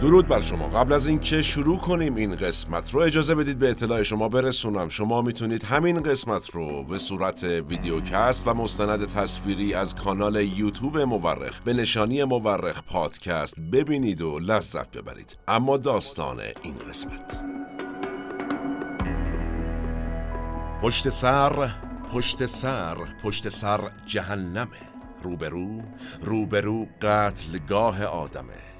درود بر شما. قبل از اینکه شروع کنیم این قسمت رو اجازه بدید به اطلاع شما برسونم. شما می‌تونید همین قسمت رو به صورت ویدیوکست و مستند تصویری از کانال یوتیوب مورخ به نشانی مورخ پادکست ببینید و لذت ببرید. اما داستان این قسمت. پشت سر پشت سر پشت سر جهنمه. روبرو روبرو قتلگاه آدمه.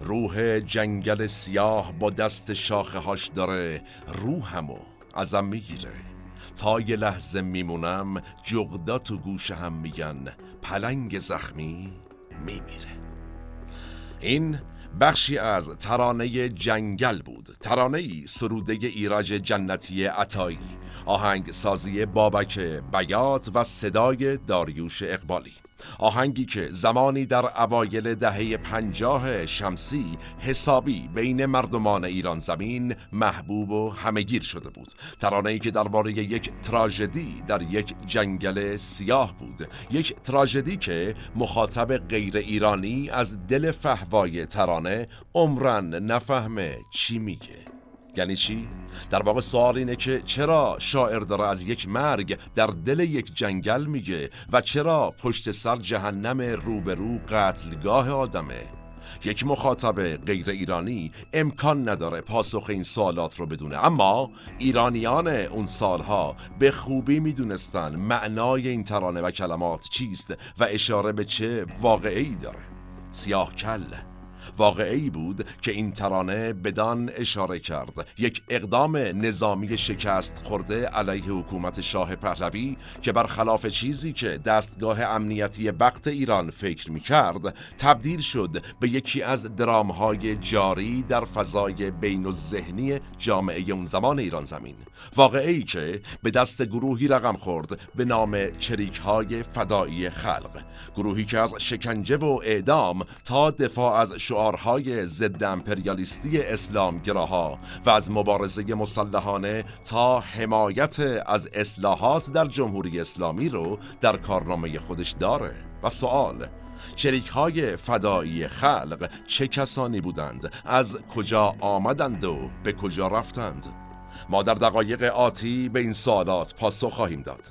روح جنگل سیاه با دست شاخه هاش داره روحمو ازم می‌گیره. تا یه لحظه میمونم جغدا تو گوش هم میگن پلنگ زخمی میمیره. این بخشی از ترانه جنگل بود. ترانه سروده ایراج جنتی عطایی آهنگ سازی بابک بیات و صدای داریوش اقبالی. آهنگی که زمانی در اوایل دهه پنجاه شمسی حسابی بین مردمان ایران زمین محبوب و همگیر شده بود. ترانه‌ای که درباره یک تراژدی در یک جنگل سیاه بود. یک تراژدی که مخاطب غیر ایرانی از دل فهوای ترانه عمرن نفهمه چی میگه. یعنی چی؟ در واقع سوال اینه که چرا شاعر داره از یک مرگ در دل یک جنگل میگه و چرا پشت سر جهنم روبرو قتلگاه آدمه؟ یک مخاطب غیر ایرانی امکان نداره پاسخ این سوالات رو بدونه. اما ایرانیان اون سالها به خوبی می‌دونستن معنای این ترانه و کلمات چیست و اشاره به چه واقعی داره. سیاه کل. واقعی بود که این ترانه بدان اشاره کرد. یک اقدام نظامی شکست خورده علیه حکومت شاه پهلوی که برخلاف چیزی که دستگاه امنیتی بخت ایران فکر می کرد تبدیل شد به یکی از درامهای جاری در فضای بین و ذهنی جامعه اون زمان ایران زمین. واقعی که به دست گروهی رقم خورد به نام چریک های فدایی خلق. گروهی که از شکنجه و اعدام تا دفاع از شعارهای ضد امپریالیستی گراها و از مبارزه مسلحانه تا حمایت از اصلاحات در جمهوری اسلامی رو در کارنامه خودش داره. و سوال چریک های فدایی خلق چه کسانی بودند؟ از کجا آمدند و به کجا رفتند؟ ما در دقایق آتی به این سوالات پاسخ خواهیم داد.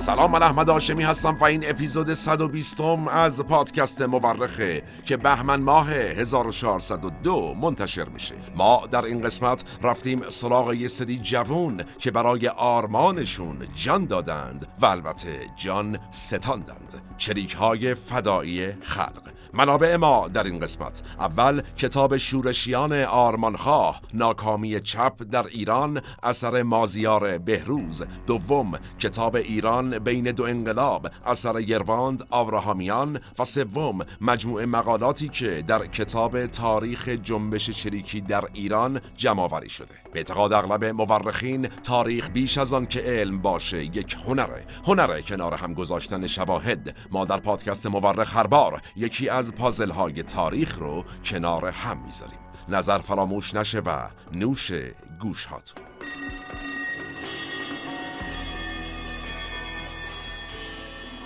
سلام من احمد آشمی هستم و این اپیزود 120 از پادکست مورخه که بهمن ماه 1402 منتشر میشه. ما در این قسمت رفتیم سراغ یه سری جوون که برای آرمانشون جان دادند و البته جان ستاندند. چریک های فدایی خلق. منابع ما در این قسمت. اول کتاب شورشیان آرمانخواه ناکامی چپ در ایران اثر مازیار بهروز. دوم کتاب ایران بین دو انقلاب اثر یرواند آوراهامیان. و سوم مجموعه مقالاتی که در کتاب تاریخ جنبش چریکی در ایران جمع شده. به اعتقاد اغلب مورخین تاریخ بیش از آن که علم باشه یک هنره. هنره کنار هم گذاشتن شواهد. ما در پادکست مورخ هر بار یکی پازل های تاریخ رو کنار هم می‌ذاریم. نظر فراموش نشه و نوش گوش هاتون.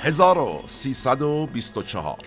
1324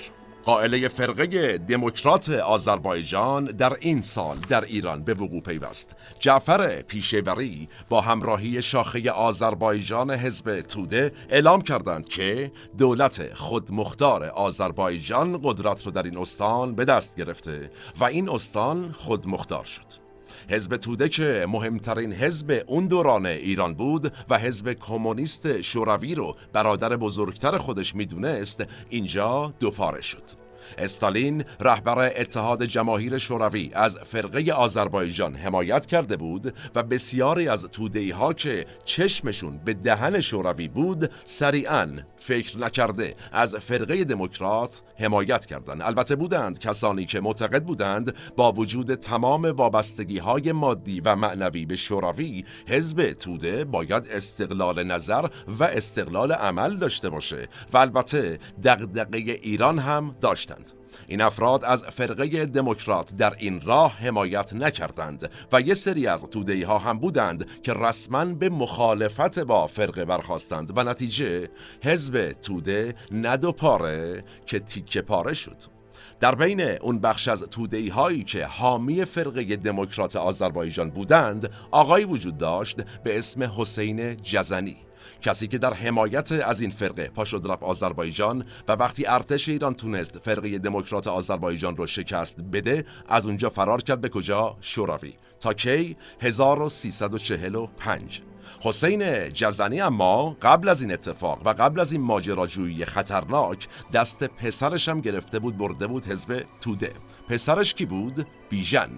قائله فرقه دموکرات آذربایجان در این سال در ایران به وقوع پیوست. جعفر پیشوری با همراهی شاخه آذربایجان حزب توده اعلام کردند که دولت خودمختار آذربایجان قدرت را در این استان به دست گرفته و این استان خودمختار شد. حزب توده که مهمترین حزب اون دوران ایران بود و حزب کمونیست شوروی رو برادر بزرگتر خودش می‌دونست اینجا دوپاره شد. استالین رهبر اتحاد جماهیر شوروی از فرقه آذربایجان حمایت کرده بود و بسیاری از تودهی ها که چشمشون به دهن شوروی بود سریعا فکر نکرده. از فرقه دموکرات حمایت کردند. البته بودند کسانی که معتقد بودند با وجود تمام وابستگی های مادی و معنوی به شوروی حزب توده باید استقلال نظر و استقلال عمل داشته باشه و البته دغدغه ایران هم داشته داشتند این افراد از فرقه دموکرات در این راه حمایت نکردند و یه سری از تودهی ها هم بودند که رسما به مخالفت با فرقه برخواستند و نتیجه حزب توده ند و پاره که تیکه پاره شد. در بین اون بخش از تودهی هایی که حامی فرقه دموکرات آذربایجان بودند آقایی وجود داشت به اسم حسین جزنی. کسی که در حمایت از این فرقه پاشد رفت آذربایجان و وقتی ارتش ایران تونست فرقه دموکرات آذربایجان رو شکست بده از اونجا فرار کرد. به کجا؟ شوروی. تا کی؟ 1345 حسین جزنی اما قبل از این اتفاق و قبل از این ماجراجویی خطرناک دست پسرش هم گرفته بود برده بود حزب توده. پسرش کی بود؟ بیژن.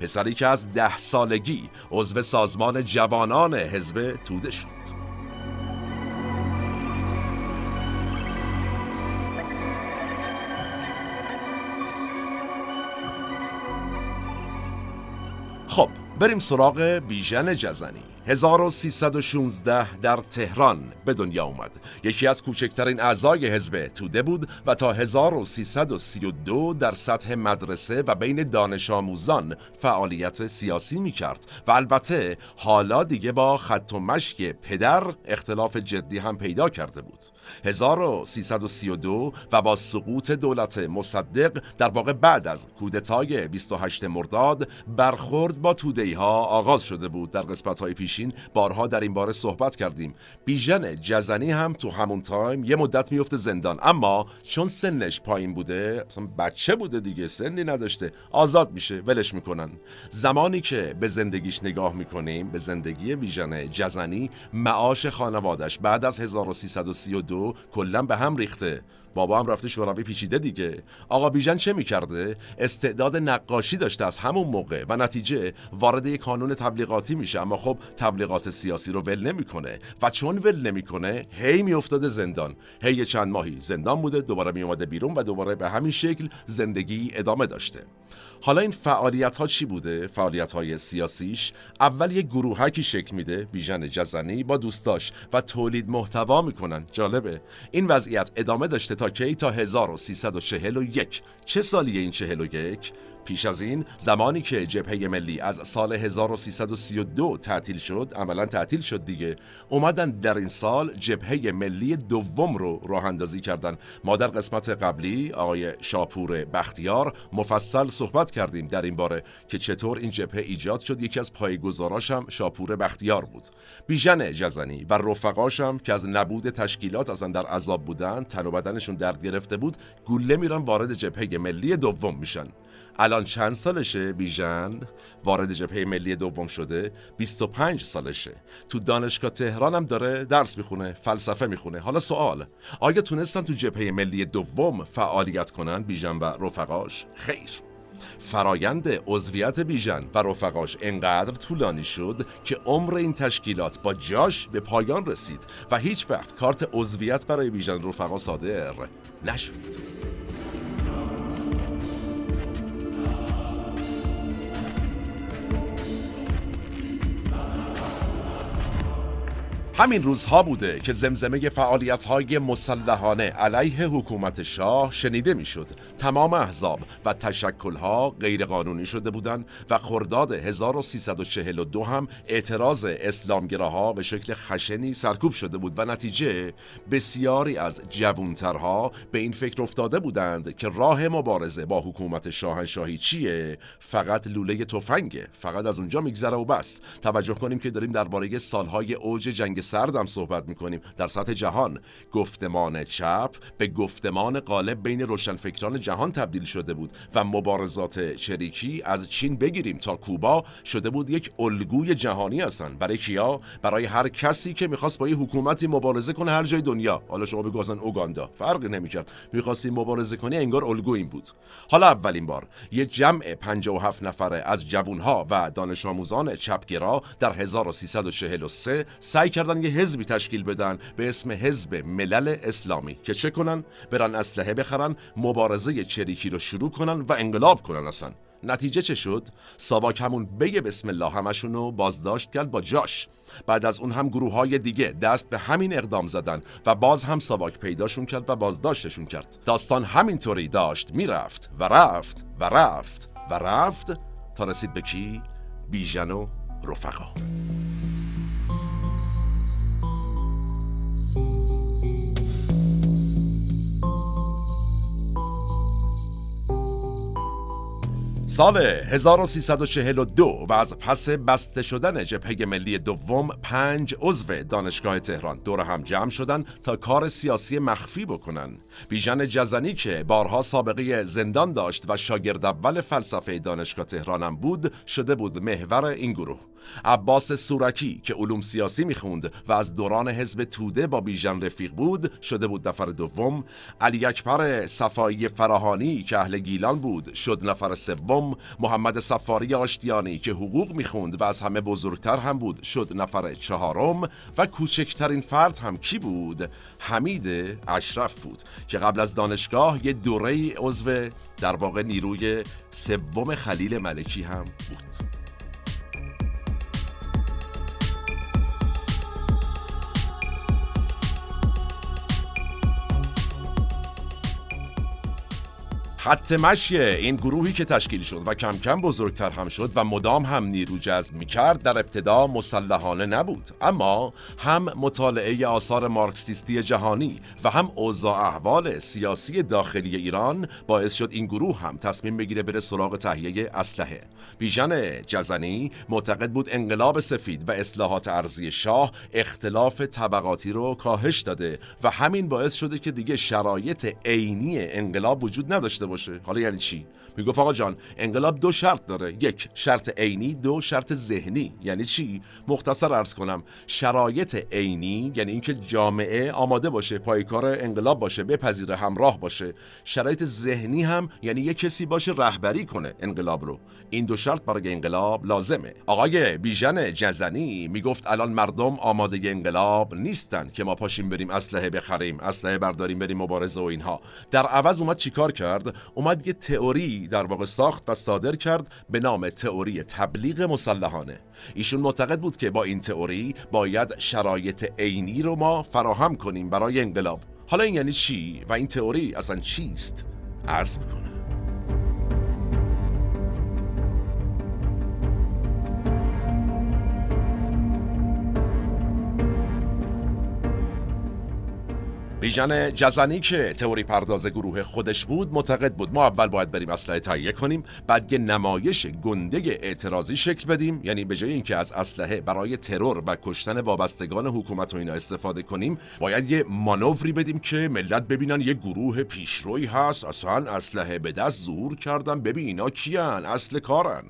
پسری که از ده سالگی عضو سازمان جوانان حزب توده شد. خب بریم سراغ بیژن جزنی. 1316 در تهران به دنیا اومد. یکی از کوچکترین اعضای حزب توده بود و تا 1332 در سطح مدرسه و بین دانش آموزان فعالیت سیاسی می کرد و البته حالا دیگه با خط و مشک پدر اختلاف جدی هم پیدا کرده بود. 1332 و با سقوط دولت مصدق در واقع بعد از کودتای 28 مرداد برخورد با تودهی ها آغاز شده بود. در قسمت های پیشین بارها در این باره صحبت کردیم. بیژن جزنی هم تو همون تایم یه مدت میفته زندان. اما چون سنش پایین بوده بچه بوده دیگه سنی نداشته. آزاد میشه ولش می‌کنن. زمانی که به زندگیش نگاه می‌کنیم به زندگی بیژن جزنی معاش خانوادش بعد از 1332 دو کلا به هم ریخته. بابا هم رفته شوروی پیچیده دیگه. آقا بیژن چه می‌کرده؟ استعداد نقاشی داشته از همون موقع و نتیجه وارد یک کانون تبلیغاتی میشه. اما خب تبلیغات سیاسی رو ول نمی‌کنه. و چون ول نمی‌کنه هی میافتاده زندان. هی چند ماهی زندان بوده دوباره میومده بیرون و دوباره به همین شکل زندگی ادامه داشته. حالا این فعالیت ها چی بوده؟ فعالیت های سیاسیش اول یه گروهکی شکل میده بیژن جزنی با دوستاش و تولید محتوا می‌کنن. جالبه. این وضعیت ادامه داشته تا کی؟ تا 1341 چه سالیه این 41 پیش از این زمانی که جبهه ملی از سال 1332 تعطیل شد عملا تعطیل شد دیگه اومدن در این سال جبهه ملی دوم رو راه اندازی کردن. ما در قسمت قبلی آقای شاپور بختیار مفصل صحبت کردیم در این باره که چطور این جبهه ایجاد شد. یکی از پایگزاراش هم شاپور بختیار بود. بیژن جزنی و رفقاش هم که از نبود تشکیلات اصلا در عذاب بودن تن و بدنشون درد گرفته بود گله میرن وارد جبهه ملی دوم میشن. الان چند سالشه بیژن؟ وارد جبهه ملی دوم شده 25 سالشه. تو دانشگاه تهران هم داره درس می‌خونه فلسفه می‌خونه. حالا سوال آیا تونستن تو جبهه ملی دوم فعالیت کنن بیژن و رفقاش؟ خیر. فرایند عضویت بیژن و رفقاش انقدر طولانی شد که عمر این تشکیلات با جاش به پایان رسید و هیچ وقت کارت عضویت برای بیژن رفقا صادر نشد. همین روزها بوده که زمزمه فعالیت های مسلحانه علیه حکومت شاه شنیده می‌شد. تمام احزاب و تشکل ها غیرقانونی شده بودند و خرداد 1342 هم اعتراض اسلامگراها به شکل خشنی سرکوب شده بود و نتیجه بسیاری از جوونترها به این فکر افتاده بودند که راه مبارزه با حکومت شاهنشاهی چیه فقط لوله تفنگه فقط از اونجا میگذره و بس توجه کنیم که داریم درباره سالهای اوج جنگ سردم صحبت می‌کنیم در سطح جهان. گفتمان چپ به گفتمان غالب بین روشنفکران جهان تبدیل شده بود و مبارزات چریکی از چین بگیریم تا کوبا شده بود یک الگوی جهانی هستن برای کیا؟ برای هر کسی که می‌خواست با یه حکومتی مبارزه کنه هر جای دنیا. حالا شما بگو اوگاندا. فرقی نمی‌کرد. می‌خواستی مبارزه کنی انگار الگو این بود. حالا اولین بار. یه جمع 57 نفره از جوونها و دانش آموزان چپگرا در 1343 سعی کردن یه حزبی تشکیل بدن به اسم حزب ملل اسلامی که چه کنن؟ برن اسلحه بخرن مبارزه چریکی رو شروع کنن و انقلاب کنن اصلا. نتیجه چه شد؟ ساواک همون بگه بسم الله همشونو بازداشت کرد با جاش. بعد از اون هم گروه های دیگه دست به همین اقدام زدن و باز هم ساواک پیداشون کرد و بازداشتشون کرد. داستان همینطوری داشت می‌رفت و رفت و رفت و رفت تا رسید به کی؟ بیژن و رفقا. سال 1342 و از پس بسته شدن جبهه ملی دوم پنج عضو دانشگاه تهران دور هم جمع شدن تا کار سیاسی مخفی بکنن. بیژن جزنی که بارها سابقه زندان داشت و شاگرد اول فلسفه دانشگاه تهرانم بود شده بود محور این گروه. عباس سورکی که علوم سیاسی می‌خوند و از دوران حزب توده با بیژن رفیق بود شده بود نفر دوم. علی اکبر صفایی فراهانی که اهل گیلان بود شد نفر سوم. محمد سفاری آشتیانی که حقوق می‌خوند و از همه بزرگتر هم بود شد نفر چهارم. و کوچکترین فرد هم کی بود؟ حمید اشرف بود. که قبل از دانشگاه یه دوره عضو در واقع نیروی سوم خلیل ملکی هم بود. خط مشی این گروهی که تشکیل شد و کم کم بزرگتر هم شد و مدام هم نیرو جذب می کرد در ابتدا مسلحانه نبود. اما هم مطالعه آثار مارکسیستی جهانی و هم اوضاع احوال سیاسی داخلی ایران باعث شد این گروه هم تصمیم بگیره بره سراغ تهیه اسلحه. بیژن جزنی معتقد بود انقلاب سفید و اصلاحات ارزی شاه اختلاف طبقاتی رو کاهش داده و همین باعث شده که دیگه شرایط عینی انقلاب وجود نداشته باشه. حالا یعنی چی؟ می‌گفت آقا جان انقلاب دو شرط داره. یک شرط عینی دو شرط ذهنی. یعنی چی؟ مختصر عرض کنم. شرایط عینی یعنی اینکه جامعه آماده باشه پایکار انقلاب باشه بپذیره همراه باشه. شرایط ذهنی هم یعنی یه کسی باشه رهبری کنه انقلاب رو. این دو شرط برای انقلاب لازمه. آقای بیژن جزنی می‌گفت الان مردم آماده انقلاب نیستن که ما پاشیم بریم اسلحه بخریم اسلحه برداریم بریم مبارزه و اینها. در عوض اومد چیکار کرد؟ اومد یه تئوری در واقع ساخت و صادر کرد به نام تئوری تبلیغ مسلحانه. ایشون معتقد بود که با این تئوری باید شرایط عینی رو ما فراهم کنیم برای انقلاب. حالا این یعنی چی و این تئوری اصلا چیست؟ عرض می‌کنه بیژن جزنی که تئوری پرداز گروه خودش بود معتقد بود ما اول باید بریم اسلحه تهیه کنیم بعد یه نمایش گنده اعتراضی شکل بدیم. یعنی به جای اینکه از اسلحه برای ترور و کشتن وابستگان حکومت و اینا استفاده کنیم باید یه مانوری بدیم که ملت ببینن یه گروه پیشروی هست. اصلا اسلحه به دست زور کردن. ببین اینا کیان؟ اصل کارن.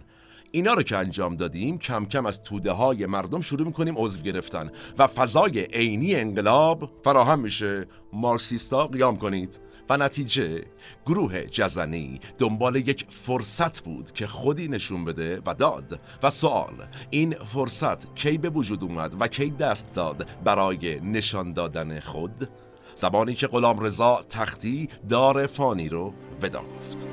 اینا رو که انجام دادیم کم کم از توده های مردم شروع می‌کنیم عضو گرفتن و فضای عینی انقلاب فراهم میشه. مارکسیستا قیام کنید. و نتیجه گروه جزنی دنبال یک فرصت بود که خودی نشون بده و داد. و سوال این فرصت کی به وجود اومد و کی دست داد برای نشان دادن خود؟ زبانی که غلام رضا تختی دار فانی رو ودا گفت.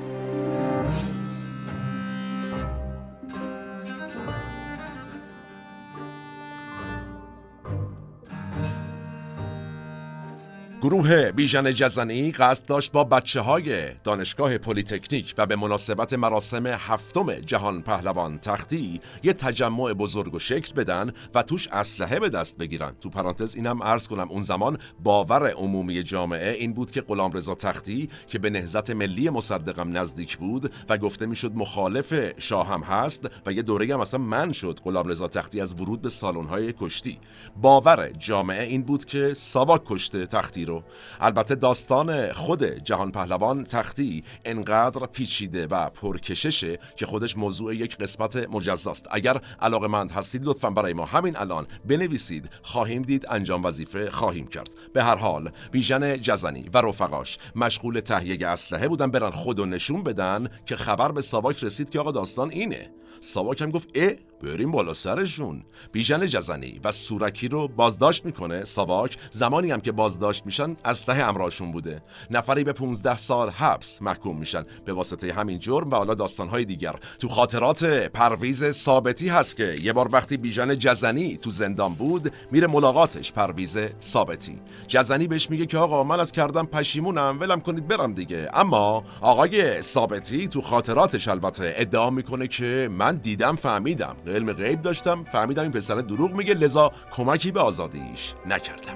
گروه بیژن جزنی قصد داشت با بچه های دانشگاه پلیتکنیک و به مناسبت مراسم هفتم جهان پهلوان تختی یه تجمع بزرگ و شکل بدن و توش اسلحه به دست بگیرن. تو پرانتز اینم عرض کنم اون زمان باور عمومی جامعه این بود که غلامرضا تختی که به نهضت ملی مصدقم نزدیک بود و گفته می‌شد مخالف شاه هم هست و یه دوره هم اصلا من شد غلامرضا تختی از ورود به های کشتی. باور جامعه این بود که ساواک کشته تختی البته داستان خود جهان پهلوان تختی انقدر پیچیده و پرکششه که خودش موضوع یک قسمت مجزاست. اگر علاقه مند هستید لطفا برای ما همین الان بنویسید. خواهیم دید انجام وظیفه خواهیم کرد. به هر حال بیژن جزنی و رفقاش مشغول تهیه اسلحه بودن برن خود و نشون بدن که خبر به ساواک رسید که آقا داستان اینه. ساواک هم گفت اه بریم بالا سرشون. بیژن جزنی و سورکی رو بازداشت می‌کنه. ساواک زمانی هم که بازداشت میشن اسلحه امراشون بوده. نفری به 15 سال حبس محکوم میشن. به واسطه همین جرم و حالا داستانهای دیگر. تو خاطرات پرویز ثابتی هست که یه بار وقتی بیژن جزنی تو زندان بود میره ملاقاتش پرویز ثابتی. جزنی بهش میگه که آقا من از کردم پشیمونم ولم کنید برم دیگه. اما آقای ثابتی تو خاطراتش البته ادعا می‌کنه که من دیدم فهمیدم. علم غیب داشتم فهمیدم این پسر دروغ میگه لذا کمکی به آزادیش نکردم.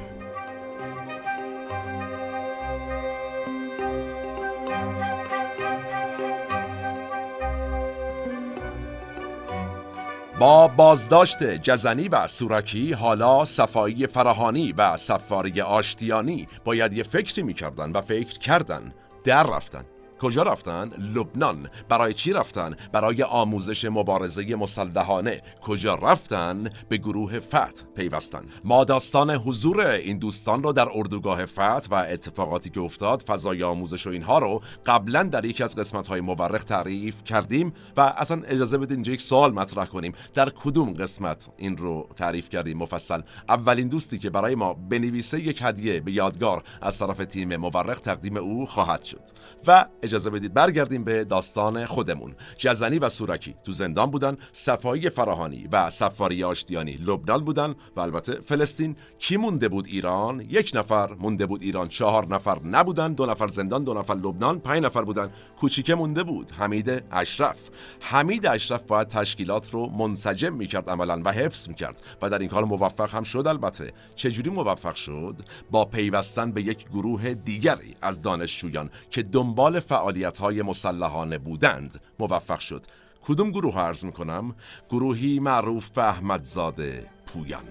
با بازداشت جزنی و سورکی حالا صفایی فراهانی و سفاری آشتیانی باید یه فکری می‌کردن و فکر کردن در رفتن. کجا رفتن؟ لبنان برای چی رفتن؟ برای آموزش مبارزه مسلحانه کجا رفتن؟ به گروه فتح پیوستن ما داستان حضور این دوستان رو در اردوگاه فتح و اتفاقاتی که افتاد فضای آموزش و اینها رو قبلا در یکی از قسمت های مورخ تعریف کردیم و اصلا اجازه بدین اینجا یک سوال مطرح کنیم در کدوم قسمت این رو تعریف کردیم مفصل اولین دوستی که برای ما بنویسه یک هدیه به یادگار از طرف تیم مورخ تقدیم او خواهد شد و اجازه بدید برگردیم به داستان خودمون. جزنی و سورکی تو زندان بودن صفایی فراهانی و سفاری آشتیانی لبنان بودن و البته فلسطین. کی مونده بود ایران؟ یک نفر مونده بود ایران چهار نفر نبودن دو نفر زندان دو نفر لبنان پنج نفر بودن. کوچیکه مونده بود. حمید اشرف. حمید اشرف باید تشکیلات رو منسجم می‌کرد عملا و حفظ می‌کرد و در این کار موفق هم شد البته. چجوری موفق شد؟ با پیوستن به یک گروه دیگری از دانشجویان که دنبال فعالیت های مسلحانه بودند موفق شد. کدوم گروه عرض می‌کنم؟ گروهی معروف به احمدزاده پویان.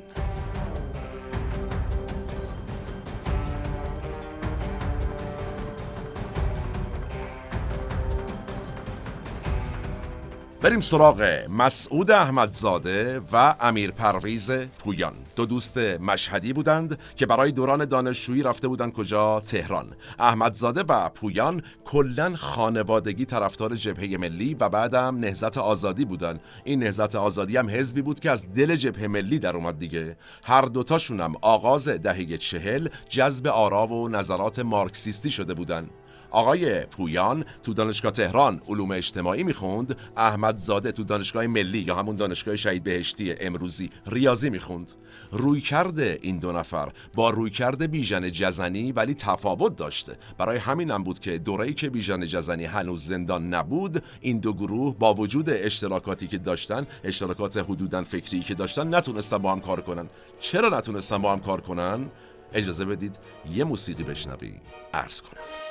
بریم سراغ مسعود احمدزاده و امیر پرویز پویان. دو دوست مشهدی بودند که برای دوران دانشجویی رفته بودند کجا؟ تهران. احمدزاده و پویان کلا خانوادگی طرفدار جبهه ملی و بعدم نهزت آزادی بودند. این نهزت آزادی هم حزبی بود که از دل جبهه ملی در اومد دیگه. هر دوتاشون هم آغاز دهه چهل جذب آرا و نظرات مارکسیستی شده بودند. آقای پویان تو دانشگاه تهران علوم اجتماعی می‌خوند احمد زاده تو دانشگاه ملی یا همون دانشگاه شهید بهشتی امروزی ریاضی می‌خوند. روی کرده این دو نفر با روی کرده بیژن جزنی ولی تفاوت داشته. برای همینم بود که دوره‌ای که بیژن جزنی هنوز زندان نبود این دو گروه با وجود اشتراکاتی که داشتن اشتراکات حدودا فکری که داشتن نتونستن با هم کار کنن. چرا نتونستن با هم کار کنن؟ اجازه بدید یه موسیقی بشنوی عرض کنم.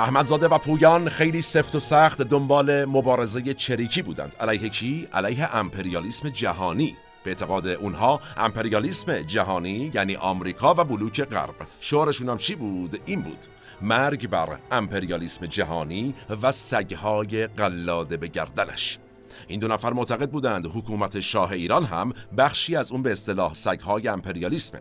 احمدزاده و پویان خیلی سفت و سخت دنبال مبارزه چریکی بودند. علیه کی؟ علیه امپریالیسم جهانی. به اعتقاد اونها امپریالیسم جهانی یعنی آمریکا و بلوک غرب. شعارشون هم چی بود؟ این بود. مرگ بر امپریالیسم جهانی و سگهای قلاده به گردنش. این دو نفر معتقد بودند حکومت شاه ایران هم بخشی از اون به اصطلاح سگهای امپریالیسمه.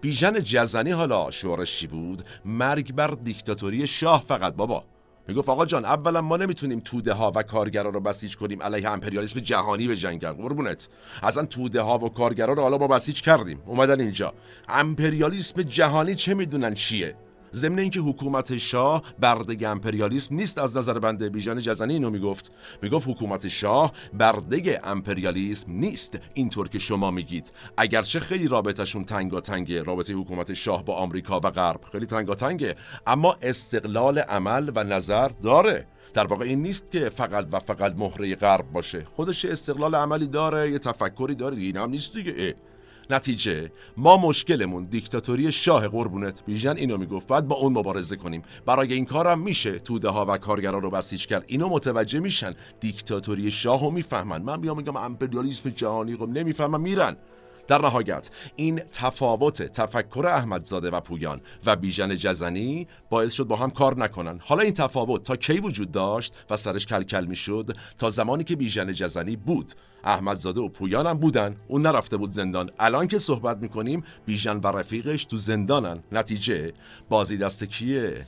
بیژن جزنی حالا شعارش چی بود؟ مرگ بر دیکتاتوری شاه فقط بابا. می‌گفت آقا جان اولا ما نمی‌تونیم توده ها و کارگرا رو بسیج کنیم علیه امپریالیسم جهانی به جنگن قربونت. اصلا توده ها و کارگرا رو حالا ما بسیج کردیم. اومدن اینجا. امپریالیسم جهانی چه می‌دونن چیه؟ ضمن اینکه حکومت شاه برده امپریالیسم نیست از نظر بنده. بیژن جزنی اینو می‌گفت. می‌گفت حکومت شاه برده امپریالیسم نیست. اینطور که شما میگید. اگرچه خیلی رابطهشون تنگاتنگه. رابطه حکومت شاه با آمریکا و غرب خیلی تنگاتنگه. اما استقلال عمل و نظر داره. در واقع این نیست که فقط و فقط مهره غرب باشه. خودش استقلال عملی داره یه تفکری داره. این هم نیست دیگه. نتیجه. ما مشکلمون دیکتاتوری شاه قربونت. بیژن اینو می‌گفت. بعد با اون مبارزه کنیم. برای این کارم میشه توده ها و کارگرا رو بسیج کرد. اینو متوجه میشن. دیکتاتوری شاه رو می‌فهمن. من بیام میگم امپریالیسم جهانی. خب نمی‌فهمن میرن. در نهایت این تفاوت تفکر احمدزاده و پویان و بیژن جزنی باعث شد با هم کار نکنن. حالا این تفاوت تا کی وجود داشت و سرش کلکل می‌شد؟ تا زمانی که بیژن جزنی بود. احمدزاده و پویان هم بودن. اون نرفته بود زندان. الان که صحبت می‌کنیم بیژن و رفیقش تو زندانن. نتیجه بازی دست کیه؟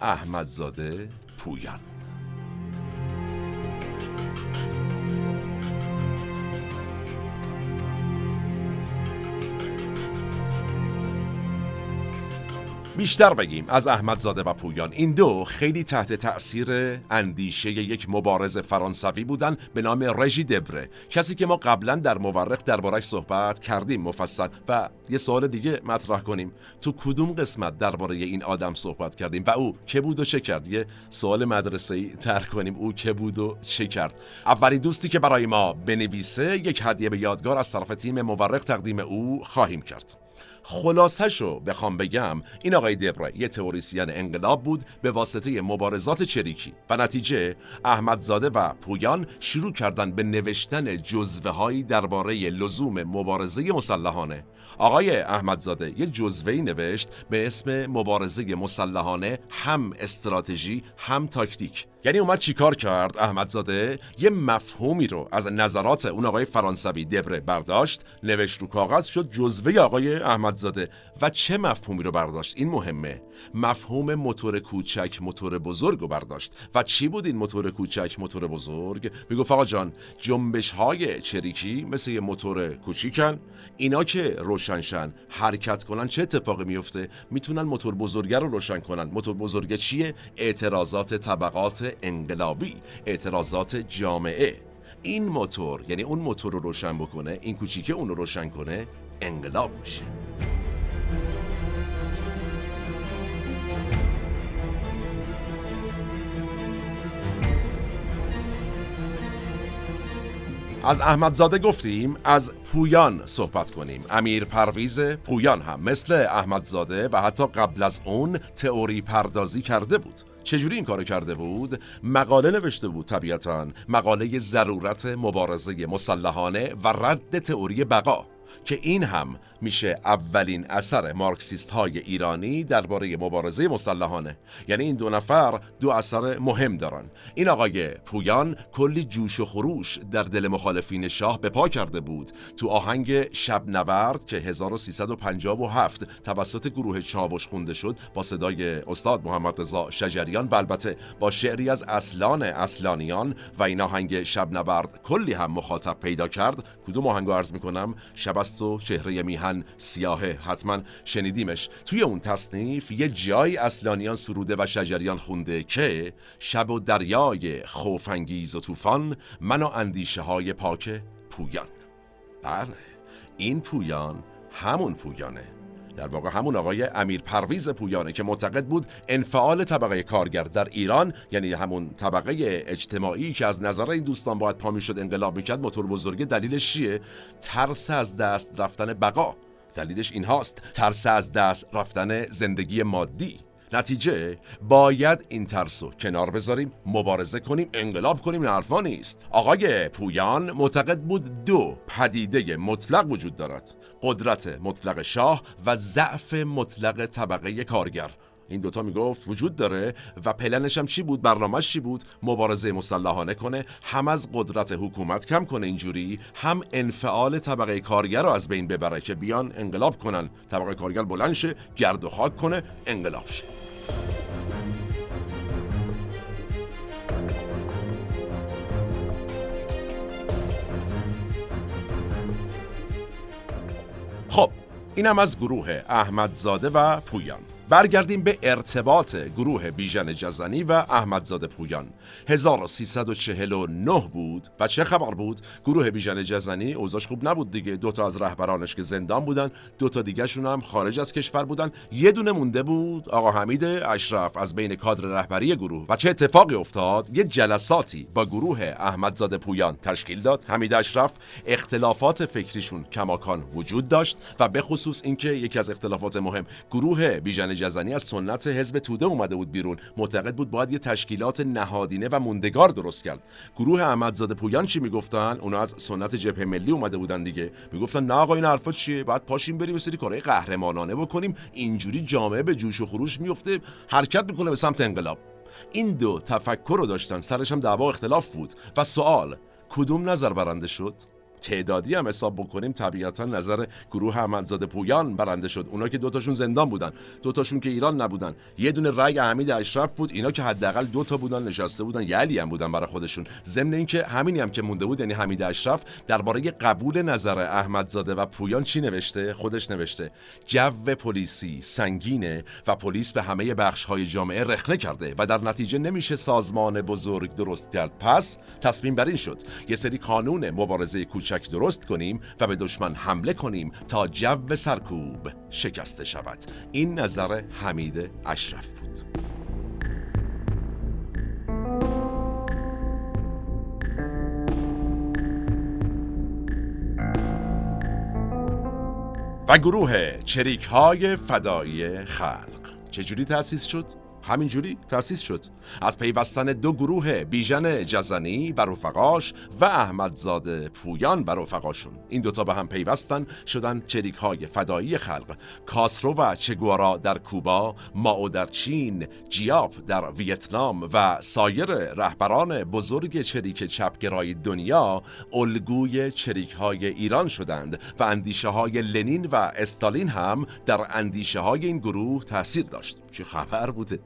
احمدزاده پویان. بیشتر بگیم از احمدزاده و پویان. این دو خیلی تحت تأثیر اندیشه یک مبارز فرانسوی بودن به نام رژی دبره. کسی که ما قبلا در مورخ دربارش صحبت کردیم مفصل. و یه سوال دیگه مطرح کنیم. تو کدوم قسمت درباره این آدم صحبت کردیم؟ و او که بود و چه کرد؟ یه سوال مدرسه ای تر کنیم. او که بود و چه کرد؟ اولین دوستی که برای ما بنویسه یک هدیه به یادگار از طرف تیم مورخ تقدیم او خواهیم کرد. خلاصهشو بخوام بگم این آقای دبره یه تئوریسین انقلاب بود به واسطه مبارزات چریکی. و نتیجه احمدزاده و پویان شروع کردن به نوشتن جزوه هایی درباره لزوم مبارزه مسلحانه. آقای احمدزاده یه جزوه نوشت به اسم مبارزه مسلحانه هم استراتژی هم تاکتیک. یعنی اومد چیکار کرد احمدزاده؟ یه مفهومی رو از نظرات اون آقای فرانسوی دبره برداشت نوشت رو کاغذ شد جزوه آقای احمدزاده. و چه مفهومی رو برداشت؟ این مهمه. مفهوم موتور کوچک موتور بزرگ رو برداشت. و چی بود این موتور کوچک موتور بزرگ؟ می‌گفت آقا جان جنبش های چریکی مثل یه موتور کوچیکن. اینا که روشنشن حرکت کنن چه اتفاقی میفته می‌تونن موتور بزرگه رو روشن کنن. موتور بزرگه چیه؟ اعتراضات طبقات انقلابی اعتراضات جامعه. این موتور یعنی اون موتور رو روشن بکنه این کوچیکه اون رو روشن کنه انقلاب میشه. از احمدزاده گفتیم از پویان صحبت کنیم. امیر پرویز پویان هم مثل احمدزاده و حتی قبل از اون تئوری پردازی کرده بود. چجوری این کارو کرده بود؟ مقاله نوشته بود طبیعتا. مقاله ضرورت مبارزه مسلحانه و رد تئوری بقا. که این هم میشه اولین اثر مارکسیست های ایرانی درباره مبارزه مسلحانه. یعنی این دو نفر دو اثر مهم دارن. این آقای پویان کلی جوش و خروش در دل مخالفین شاه به پا کرده بود تو آهنگ شب نورد که 1357 توسط گروه چاوش خونده شد با صدای استاد محمد رضا شجریان و البته با شعری از اصلان اصلانیان و این آهنگ شب نورد کلی هم مخاطب پیدا کرد. کدوم آهنگو عرض می‌کنم؟ شب است و چهره میهن سیاهه حتما شنیدیمش. توی اون تصنیف یه جای اصلانیان سروده و شجریان خونده که شب و دریای خوفانگیز و طوفان من و اندیشه های پاک پویان. بله این پویان همون پویانه. در واقع همون آقای امیر پرویز پویانه که معتقد بود انفعال طبقه کارگر در ایران یعنی همون طبقه اجتماعی که از نظر این دوستان باید پا شد انقلاب می‌کرد موتور بزرگی دلیلش چیه؟ ترس از دست رفتن بقا. دلیلش این هاست ترس از دست رفتن زندگی مادی. نتیجه باید این ترسو کنار بذاریم مبارزه کنیم انقلاب کنیم این حرفا نیست. آقای پویان معتقد بود دو پدیده مطلق وجود دارد قدرت مطلق شاه و ضعف مطلق طبقه کارگر. این دوتا می‌گفت وجود داره و پلنش هم چی بود؟ برنامهش چی بود؟ مبارزه مسلحانه کنه هم از قدرت حکومت کم کنه اینجوری هم انفعال طبقه کارگر رو از بین ببره که بیان انقلاب کنن. طبقه کارگر بلند شه گرد و خاک کنه انقلاب شه. خب اینم از گروه احمدزاده و پویان. برگردیم به ارتباط گروه بیژن جزنی و احمدزاده پویان. 1349 بود. و چه خبر بود؟ گروه بیژن جزنی اوضاش خوب نبود دیگه. دوتا از رهبرانش که زندان بودن دوتا دیگه شون هم خارج از کشور بودن. یه دونه مونده بود آقا حمید اشرف از بین کادر رهبری گروه. و چه اتفاقی افتاد؟ یه جلساتی با گروه احمدزاده پویان تشکیل داد. حمید اشرف اختلافات فکریشون کماکان وجود داشت و به خصوص اینکه یکی از اختلافات مهم گروه بیژن جزنی از سنت حزب توده اومده بود بیرون. معتقد بود باید یه تشکیلات نهادینه و موندگار درست کرد. گروه احمدزاده پویان چی می‌گفتن؟ اونا از سنت جبهه ملی اومده بودن دیگه. می‌گفتن نه آقا این حرفا چیه؟ بعد پاشیم بریم سری کارهای قهرمانانه بکنیم. اینجوری جامعه به جوش و خروش میفته حرکت می‌کنه به سمت انقلاب. این دو تفکر رو داشتن. سرش هم دعوا اختلاف بود. و سوال کدوم نظر برنده شد؟ تعدادی هم حساب بکنیم طبیعتا نظر گروه احمدزاده پویان برنده شد. اونا که دوتاشون زندان بودن دوتاشون که ایران نبودن. یه دونه رأی حمید اشرف بود اینا که حداقل دو تا بودن نشسته بودن یه علی هم بودن برای خودشون. ضمن اینکه همینی هم که مونده بود یعنی حمید اشرف درباره قبول نظر احمدزاده و پویان چی نوشته؟ خودش نوشته. جو پلیسی سنگینه و پلیس به همه بخش های جامعه رخنه کرده و در نتیجه نمیشه سازمان بزرگ درست کرد. پس تصمیم بر این شد. یه سری قانون مبارزه کوچک درست کنیم و به دشمن حمله کنیم تا جو سرکوب شکسته شود. این نظر حمید اشرف بود. و گروه چریک های فدایی خلق. چجوری تأسیس شد؟ همینجوری تأسیس شد. از پیوستن دو گروه بیژن جزنی و رفقاش و احمدزاده پویان و رفقاشون. این دوتا به هم پیوستن شدن چریک های فدایی خلق. کاسرو و چگوارا در کوبا ماو در چین جیاب در ویتنام و سایر رهبران بزرگ چریک چپگرای دنیا الگوی چریک های ایران شدند و اندیشه های لنین و استالین هم در اندیشه های این گروه تاثیر داشت. چه خبر بوده؟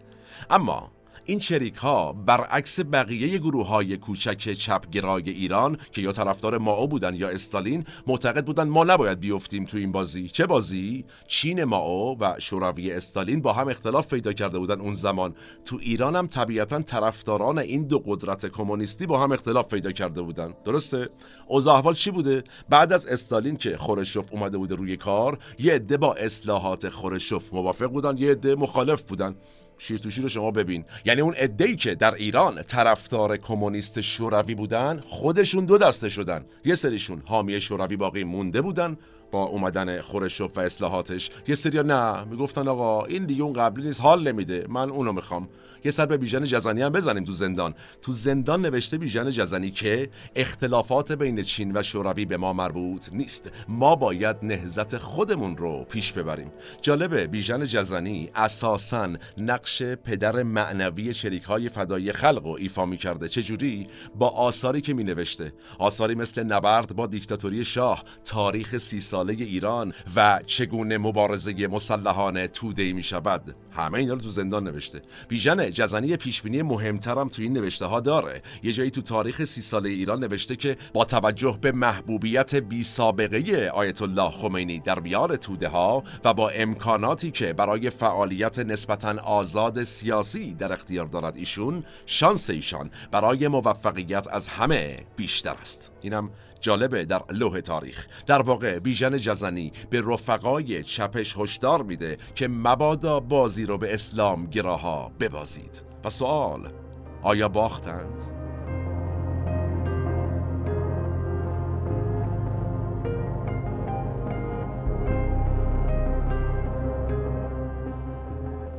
اما این چریک ها برعکس بقیه گروه های کوچک چپگرای ایران که یا طرفدار ماو بودن یا استالین معتقد بودن ما نباید بیفتیم تو این بازی. چه بازی؟ چین ماو و شوروی استالین با هم اختلاف پیدا کرده بودن اون زمان. تو ایران هم طبیعتا طرفداران این دو قدرت کمونیستی با هم اختلاف پیدا کرده بودن. درسته؟ اوضاع احوال چی بوده؟ بعد از استالین که خورشوف اومده بوده روی کار یه عده با اصلاحات خورشوف موافق بودن یه عده مخالف بودن. شیر تو شیر شما ببین. یعنی اون ای که در ایران طرفدار کمونیست شوروی بودن خودشون دو دسته شدن. یه سریشون حامی شوروی باقی مونده بودن. با اومدن خورشوف و اصلاحاتش. یه سریا نه می‌گفتن آقا این دیگه اون قبلی نیست حال نمیده. من اونو می‌خوام. یه سر به بیژن جزنی هم بزنیم تو زندان. تو زندان نوشته بیژن جزنی که اختلافات بین چین و شوروی به ما مربوط نیست. ما باید نهزت خودمون رو پیش ببریم. جالبه بیژن جزنی اساسا نقش پدر معنوی شریک های فدایی خلق و ایفا می‌کرده. چجوری؟ با آثاری که می نوشته آثاری مثل نبرد با دیکتاتوری شاه تاریخ سی ساله ایران و چگونه مبارزه مسلحانه توده می شود. همه اینا رو تو زندان نوشته. بیژن جزنی پیشبینی مهمترم تو این نوشته ها داره. یه جایی تو تاریخ سی ساله ایران نوشته که با توجه به محبوبیت بی سابقه آیت الله خمینی در میان توده ها و با امکاناتی که برای فعالیت نسبتا آزاد سیاسی در اختیار دارد ایشون شانس ایشان برای موفقیت از همه بیشتر است. اینم جالبه در لوح تاریخ در واقع بیژن جزنی به رفقای چپش هشدار میده که مبادا بازی رو به اسلام گراها ببازید و سوال آیا باختند؟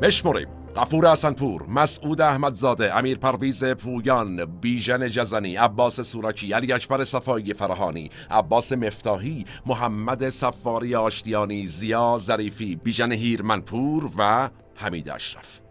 بشمریم. غفور حسنپور، مسعود احمدزاده، امیر پرویز پویان، بیژن جزنی، عباس سوراکی، علی اکبر صفایی فرهانی، عباس مفتاحی، محمد صفاری آشتیانی، زیا ظریفی، بیژن هیرمنپور و حمید اشرف.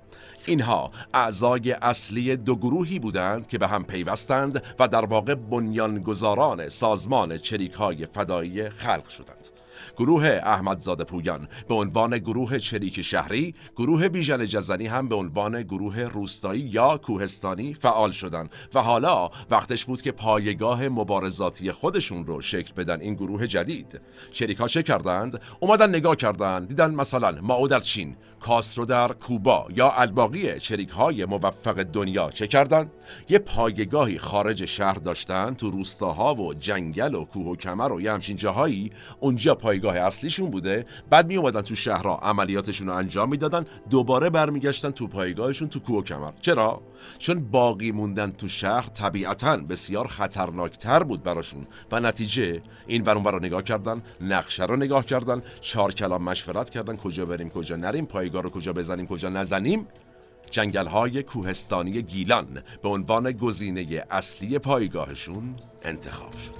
اینها اعضای اصلی دو گروهی بودند که به هم پیوستند و در واقع بنیانگذاران سازمان چریک های فدایی خلق شدند. گروه احمدزاده پویان به عنوان گروه چریک شهری گروه بیژن جزنی هم به عنوان گروه روستایی یا کوهستانی فعال شدند و حالا وقتش بود که پایگاه مبارزاتی خودشون رو شکل بدن این گروه جدید. چریکا چه کردند؟ اومدن نگاه کردند دیدن مثلا ماو در چین. کاسترو در کوبا یا الباقی چریک های موفق دنیا چه کردن؟ یه پایگاهی خارج شهر داشتن تو روستاها و جنگل و کوه و کمر و یه همچین جاهایی. اونجا پایگاه اصلیشون بوده. بعد می اومدن تو شهرها عملیاتشون رو انجام می‌دادن. دوباره برمیگشتن تو پایگاهشون تو کوه کمر. چرا؟ چون باقی موندن تو شهر طبیعتا بسیار خطرناکتر بود براشون. و نتیجه این برون رو نگاه کردن نقشه رو نگاه کردن چهار کلام مشورت کردن کجا بریم کجا نریم پایگاه رو کجا بزنیم کجا نزنیم جنگل های کوهستانی گیلان به عنوان گزینه اصلی پایگاهشون انتخاب شد.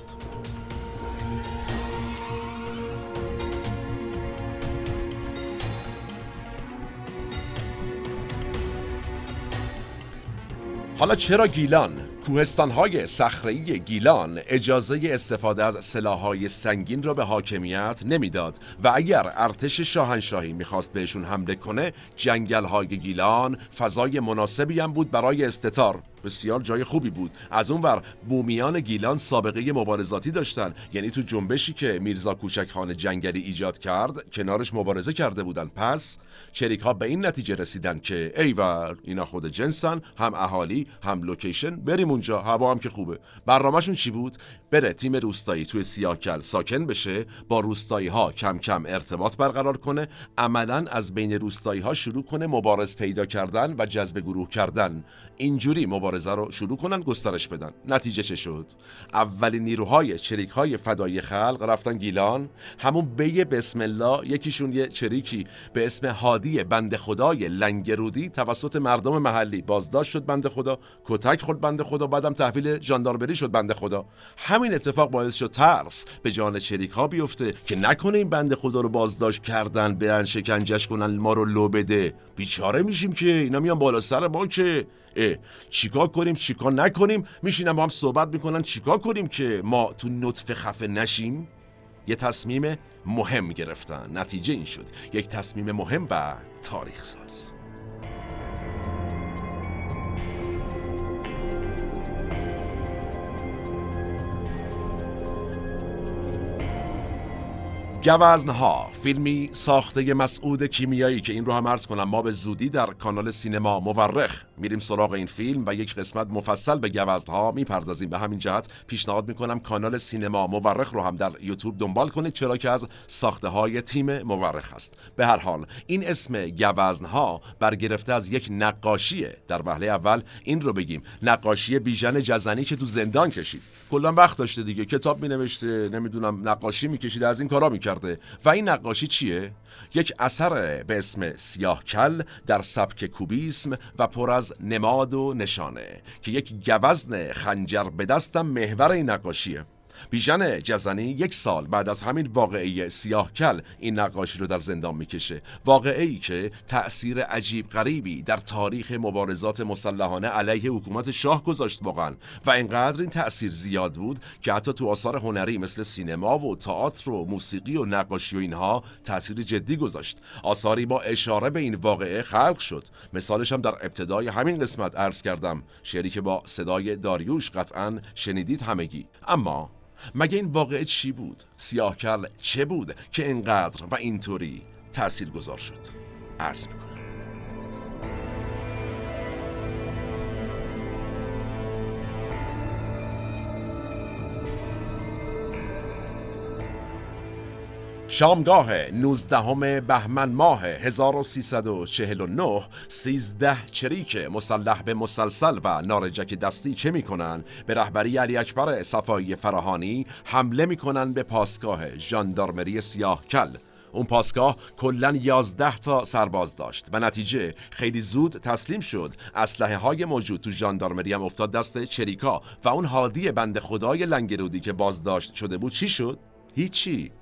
حالا چرا گیلان کوهستانهای صخره‌ای گیلان اجازه استفاده از سلاحهای سنگین را به حاکمیت نمی‌داد و اگر ارتش شاهنشاهی می‌خواست بهشون حمله کنه جنگلهای گیلان فضای مناسبی هم بود برای استتار. بسیار جای خوبی بود. از اون ور بومیان گیلان سابقه مبارزاتی داشتن. یعنی تو جنبشی که میرزا کوچک خان جنگلی ایجاد کرد کنارش مبارزه کرده بودن. پس چریک ها به این نتیجه رسیدن که ایول اینا خود جنسن هم اهالی هم لوکیشن. بریم اونجا هوا هم که خوبه. برنامهشون چی بود؟ بره تیم روستایی توی سیاکل ساکن بشه با روستایی ها کم کم ارتباط برقرار کنه. عملا از بین روستایی ها شروع کنه مبارز پیدا کردن و جذب گروه کردن. اینجوری مبارزه رو شروع کنن گسترش بدن. نتیجه چه شد؟ اولین نیروهای چریک های فدایی خلق رفتن گیلان. همون بی بسم الله یکیشون یه چریکی به اسم هادی بند خدای لنگرودی توسط مردم محلی بازداشت شد بند خدا. کتک خورد بند خدا بعدم تحویل ژاندارمری شد بند خدا. همین اتفاق باعث شد ترس به جان چریک ها بیفته که نکنه این بند خدا رو بازداشت کردن برن شکنجش کنن ما رو لو بده. بیچاره میشیم که اینا میان بالا سر ما که اه. چیکار کنیم؟ چیکار نکنیم؟ میشینم با هم صحبت می‌کنن. چیکار کنیم که ما تو نطفه خفه نشیم؟ یه تصمیم مهم گرفتن. نتیجه این شد. یک تصمیم مهم و تاریخ ساز گوزنها فیلمی ساخته مسعود کیمیایی که این رو هم عرض کنم ما به زودی در کانال سینما مورخ میریم سراغ این فیلم و یک قسمت مفصل به گوزنها می‌پردازیم. به همین جهت پیشنهاد می‌کنم کانال سینما مورخ رو هم در یوتیوب دنبال کنید چرا که از ساخته های تیم مورخ است به هر حال این اسم گوزنها برگرفته از یک نقاشیه در وهله اول این رو بگیم نقاشی بیژن جزنی که تو زندان کشید. کلا وقت داشته دیگه کتاب مینوشته نمی‌دونم نقاشی می‌کشید از این کارا می‌کرده و این نقاشی چیه؟ یک اثر به اسم سیاه کل در سبک کوبیسم و پر از نماد و نشانه که یک گوزن خنجر به دستم محور این نقاشیه. بیژن جزنی یک سال بعد از همین واقعه سیاه کل این نقاشی رو در زندان می‌کشه. واقعه ای که تأثیر عجیب غریبی در تاریخ مبارزات مسلحانه علیه حکومت شاه گذاشت واقعا. و اینقدر این تأثیر زیاد بود که حتی تو آثار هنری مثل سینما و تئاتر و موسیقی و نقاشی و اینها تأثیر جدی گذاشت. آثاری با اشاره به این واقعه خلق شد. مثالش هم در ابتدای همین قسمت عرض کردم. شعری که با صدای داریوش قطعا شنیدید همگی. اما مگه این واقعه چی بود؟ سیاهکل چه بود که اینقدر و اینطوری تأثیر گذار شد؟ عرض می‌کنم شامگاه 19 بهمن ماه 1349 13 چریک مسلح به مسلسل و نارجک دستی چه می‌کنن؟ به رهبری علی اکبر صفایی فراهانی حمله می‌کنن به پاسگاه ژاندارمری سیاه کل. اون پاسگاه کلا 11 تا سرباز داشت. و نتیجه خیلی زود تسلیم شد. اسلحه های موجود تو ژاندارمری هم افتاد دست چریکا و اون هادی بند خدای لنگرودی که بازداشت شده بود چی شد؟ هیچی.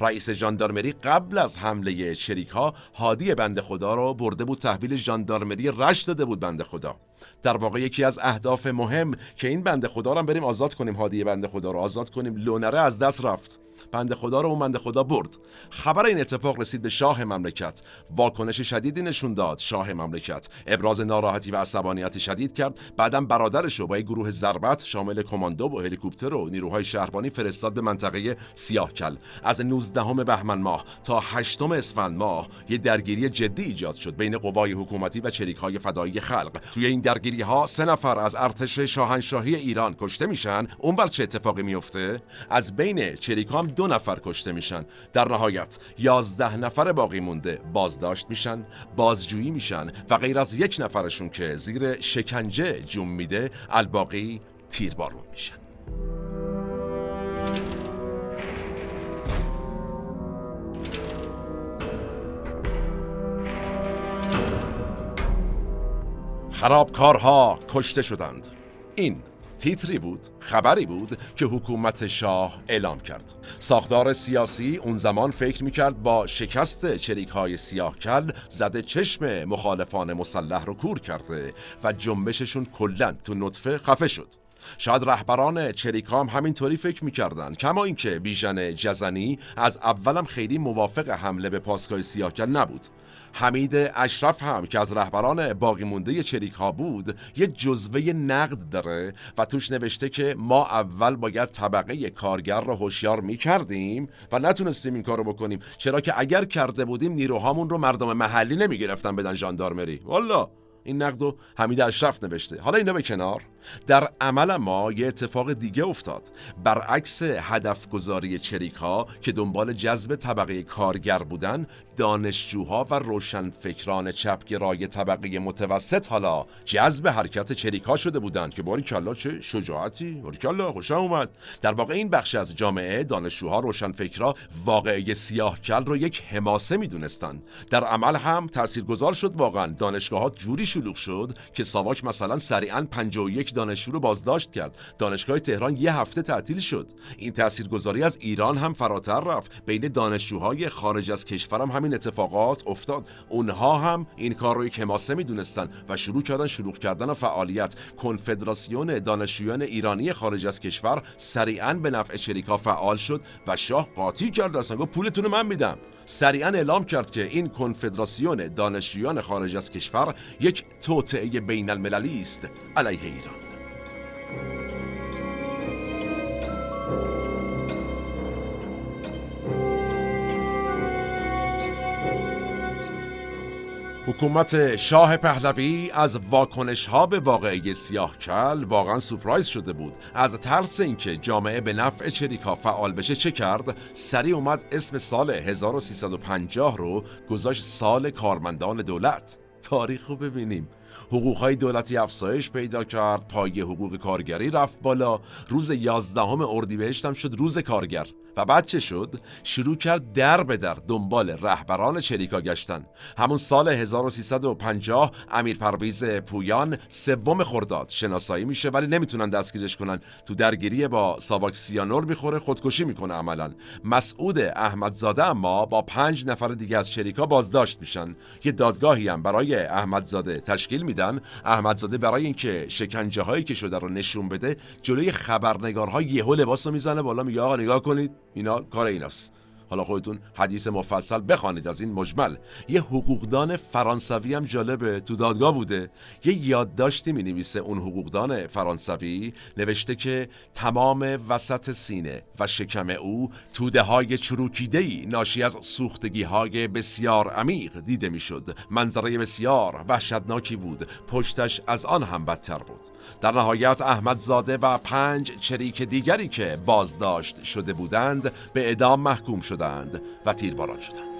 رئیس ژاندارمری قبل از حمله شریک ها هادی بند خدا را برده بود تحویل ژاندارمری رشت داده بود بند خدا. در واقع یکی از اهداف مهم که این بند خدا رو بریم آزاد کنیم هادی بند خدا رو آزاد کنیم. لونره از دست رفت. بند خدا رو اون بند خدا برد. خبر این اتفاق رسید به شاه مملکت. واکنش شدیدی نشون داد شاه مملکت. ابراز ناراحتی و عصبانیت شدید کرد. بعدم برادرش رو با گروه ضربت شامل کماندو و هلیکوپتر و نیروهای شهربانی فرستاد به منطقه سیاهکل از 19 بهمن ماه تا 8 اسفند ماه یه درگیری جدی ایجاد شد بین قوای حکومتی و چریکهای فدایی خلق. توی این درگیری ها سه نفر از ارتش شاهنشاهی ایران کشته میشن. اونور چه اتفاقی میفته از بین چریکام دو نفر کشته میشن. در نهایت یازده نفر باقی مونده بازداشت میشن بازجویی میشن و غیر از یک نفرشون که زیر شکنجه جون میده الباقی تیربارون میشن. خرابکارها کشته شدند. این تیتری بود خبری بود که حکومت شاه اعلام کرد. ساختار سیاسی اون زمان فکر می‌کرد با شکست چریک های سیاه کل زده چشم مخالفان مسلح رو کور کرده و جنبششون کلا تو نطفه خفه شد. شاید رهبران چریکام همینطوری فکر می‌کردن کما اینکه بیژن جزنی از اولم خیلی موافق حمله به پاسگاه سیاهکل نبود. حمید اشرف هم که از رهبران باقی مونده چریک ها بود یه جزوه نقد داره و توش نوشته که ما اول باید طبقه کارگر رو هوشیار می‌کردیم و نتونستیم این کارو بکنیم. چرا که اگر کرده بودیم نیروهامون رو مردم محلی نمی‌گرفتن بدن ژاندارمری. والا این نقد و حمید اشرف نوشته. حالا اینا به کنار. در عمل ما یه اتفاق دیگه افتاد. برعکس هدف گذاری چریک ها که دنبال جذب طبقه کارگر بودن دانشجوها و روشنفکران چپگرای طبقه متوسط حالا جذب حرکت چریک ها شده بودند که باری کلا چه شجاعتی باری کلا خوشم اومد. در واقع این بخش از جامعه دانشجوها روشنفکرا واقعه سیاه کل رو یک حماسه می‌دونستند در عمل هم تاثیرگذار شد واقعا. دانشگاه ها جوری شلوغ شد که ساواک مثلا سریعا 51 دانشجو رو بازداشت کرد. دانشگاه تهران یه هفته تعطیل شد. این تاثیرگذاری از ایران هم فراتر رفت. بین دانشجوهای خارج از کشورم همین اتفاقات افتاد. اونها هم این کار رو یک حماسه می‌دونستن و شروع کردن شروع کردن و فعالیت. کنفدراسیون دانشجویان ایرانی خارج از کشور سریعا به نفع چریکا فعال شد و شاه قاطی کرد. اصلا گفت پولتون من میدم. سریعا اعلام کرد که این کنفدراسیون دانشجویان خارج از کشور یک توطعه بین المللی است علیه ایران. حکومت شاه پهلوی از واکنش ها به واقعه سیاه کل واقعا سپرایز شده بود. از ترس اینکه جامعه به نفع چریکا فعال بشه چه کرد؟ سریع اومد اسم سال 1350 رو گذاشت سال کارمندان دولت. تاریخ رو ببینیم. حقوقهای دولتی افزایش پیدا کرد پای حقوق کارگری رفت بالا. روز 11 اردیبهشت هم شد روز کارگر. و بعد چه شد؟ شروع کرد در به در دنبال رهبران چریکا گشتن. همون سال 1350 امیر پرویز پویان سوم خرداد شناسایی میشه ولی نمی‌تونن دستگیرش کنن. تو درگیری با ساواک سیانور می‌خوره خودکشی می‌کنه عملا. مسعود احمدزاده اما با پنج نفر دیگه از چریکا بازداشت میشن. یه دادگاهی هم برای احمدزاده تشکیل میدن. احمدزاده برای اینکه شکنجه هایی که شده رو نشون بده جلوی خبرنگارها یهو لباس رو می‌زنه بالا میگه آقا نگاه کنید. اینا کار ایناست حالا خودتون حدیث مفصل بخوانید از این مجمل. یه حقوقدان فرانسوی هم جالبه. تو دادگاه بوده. یه یادداشتی می نویسه اون حقوقدان فرانسوی. نوشته که تمام وسط سینه و شکم او توده های چروکیده ناشی از سوختگی های بسیار عمیق دیده می‌شد. منظره بسیار وحشتناکی بود. پشتش از آن هم بدتر بود. در نهایت احمدزاده و پنج چریک دیگری که بازداشت شده بودند به اعدام محکوم شد شدند و تیرباران شدند.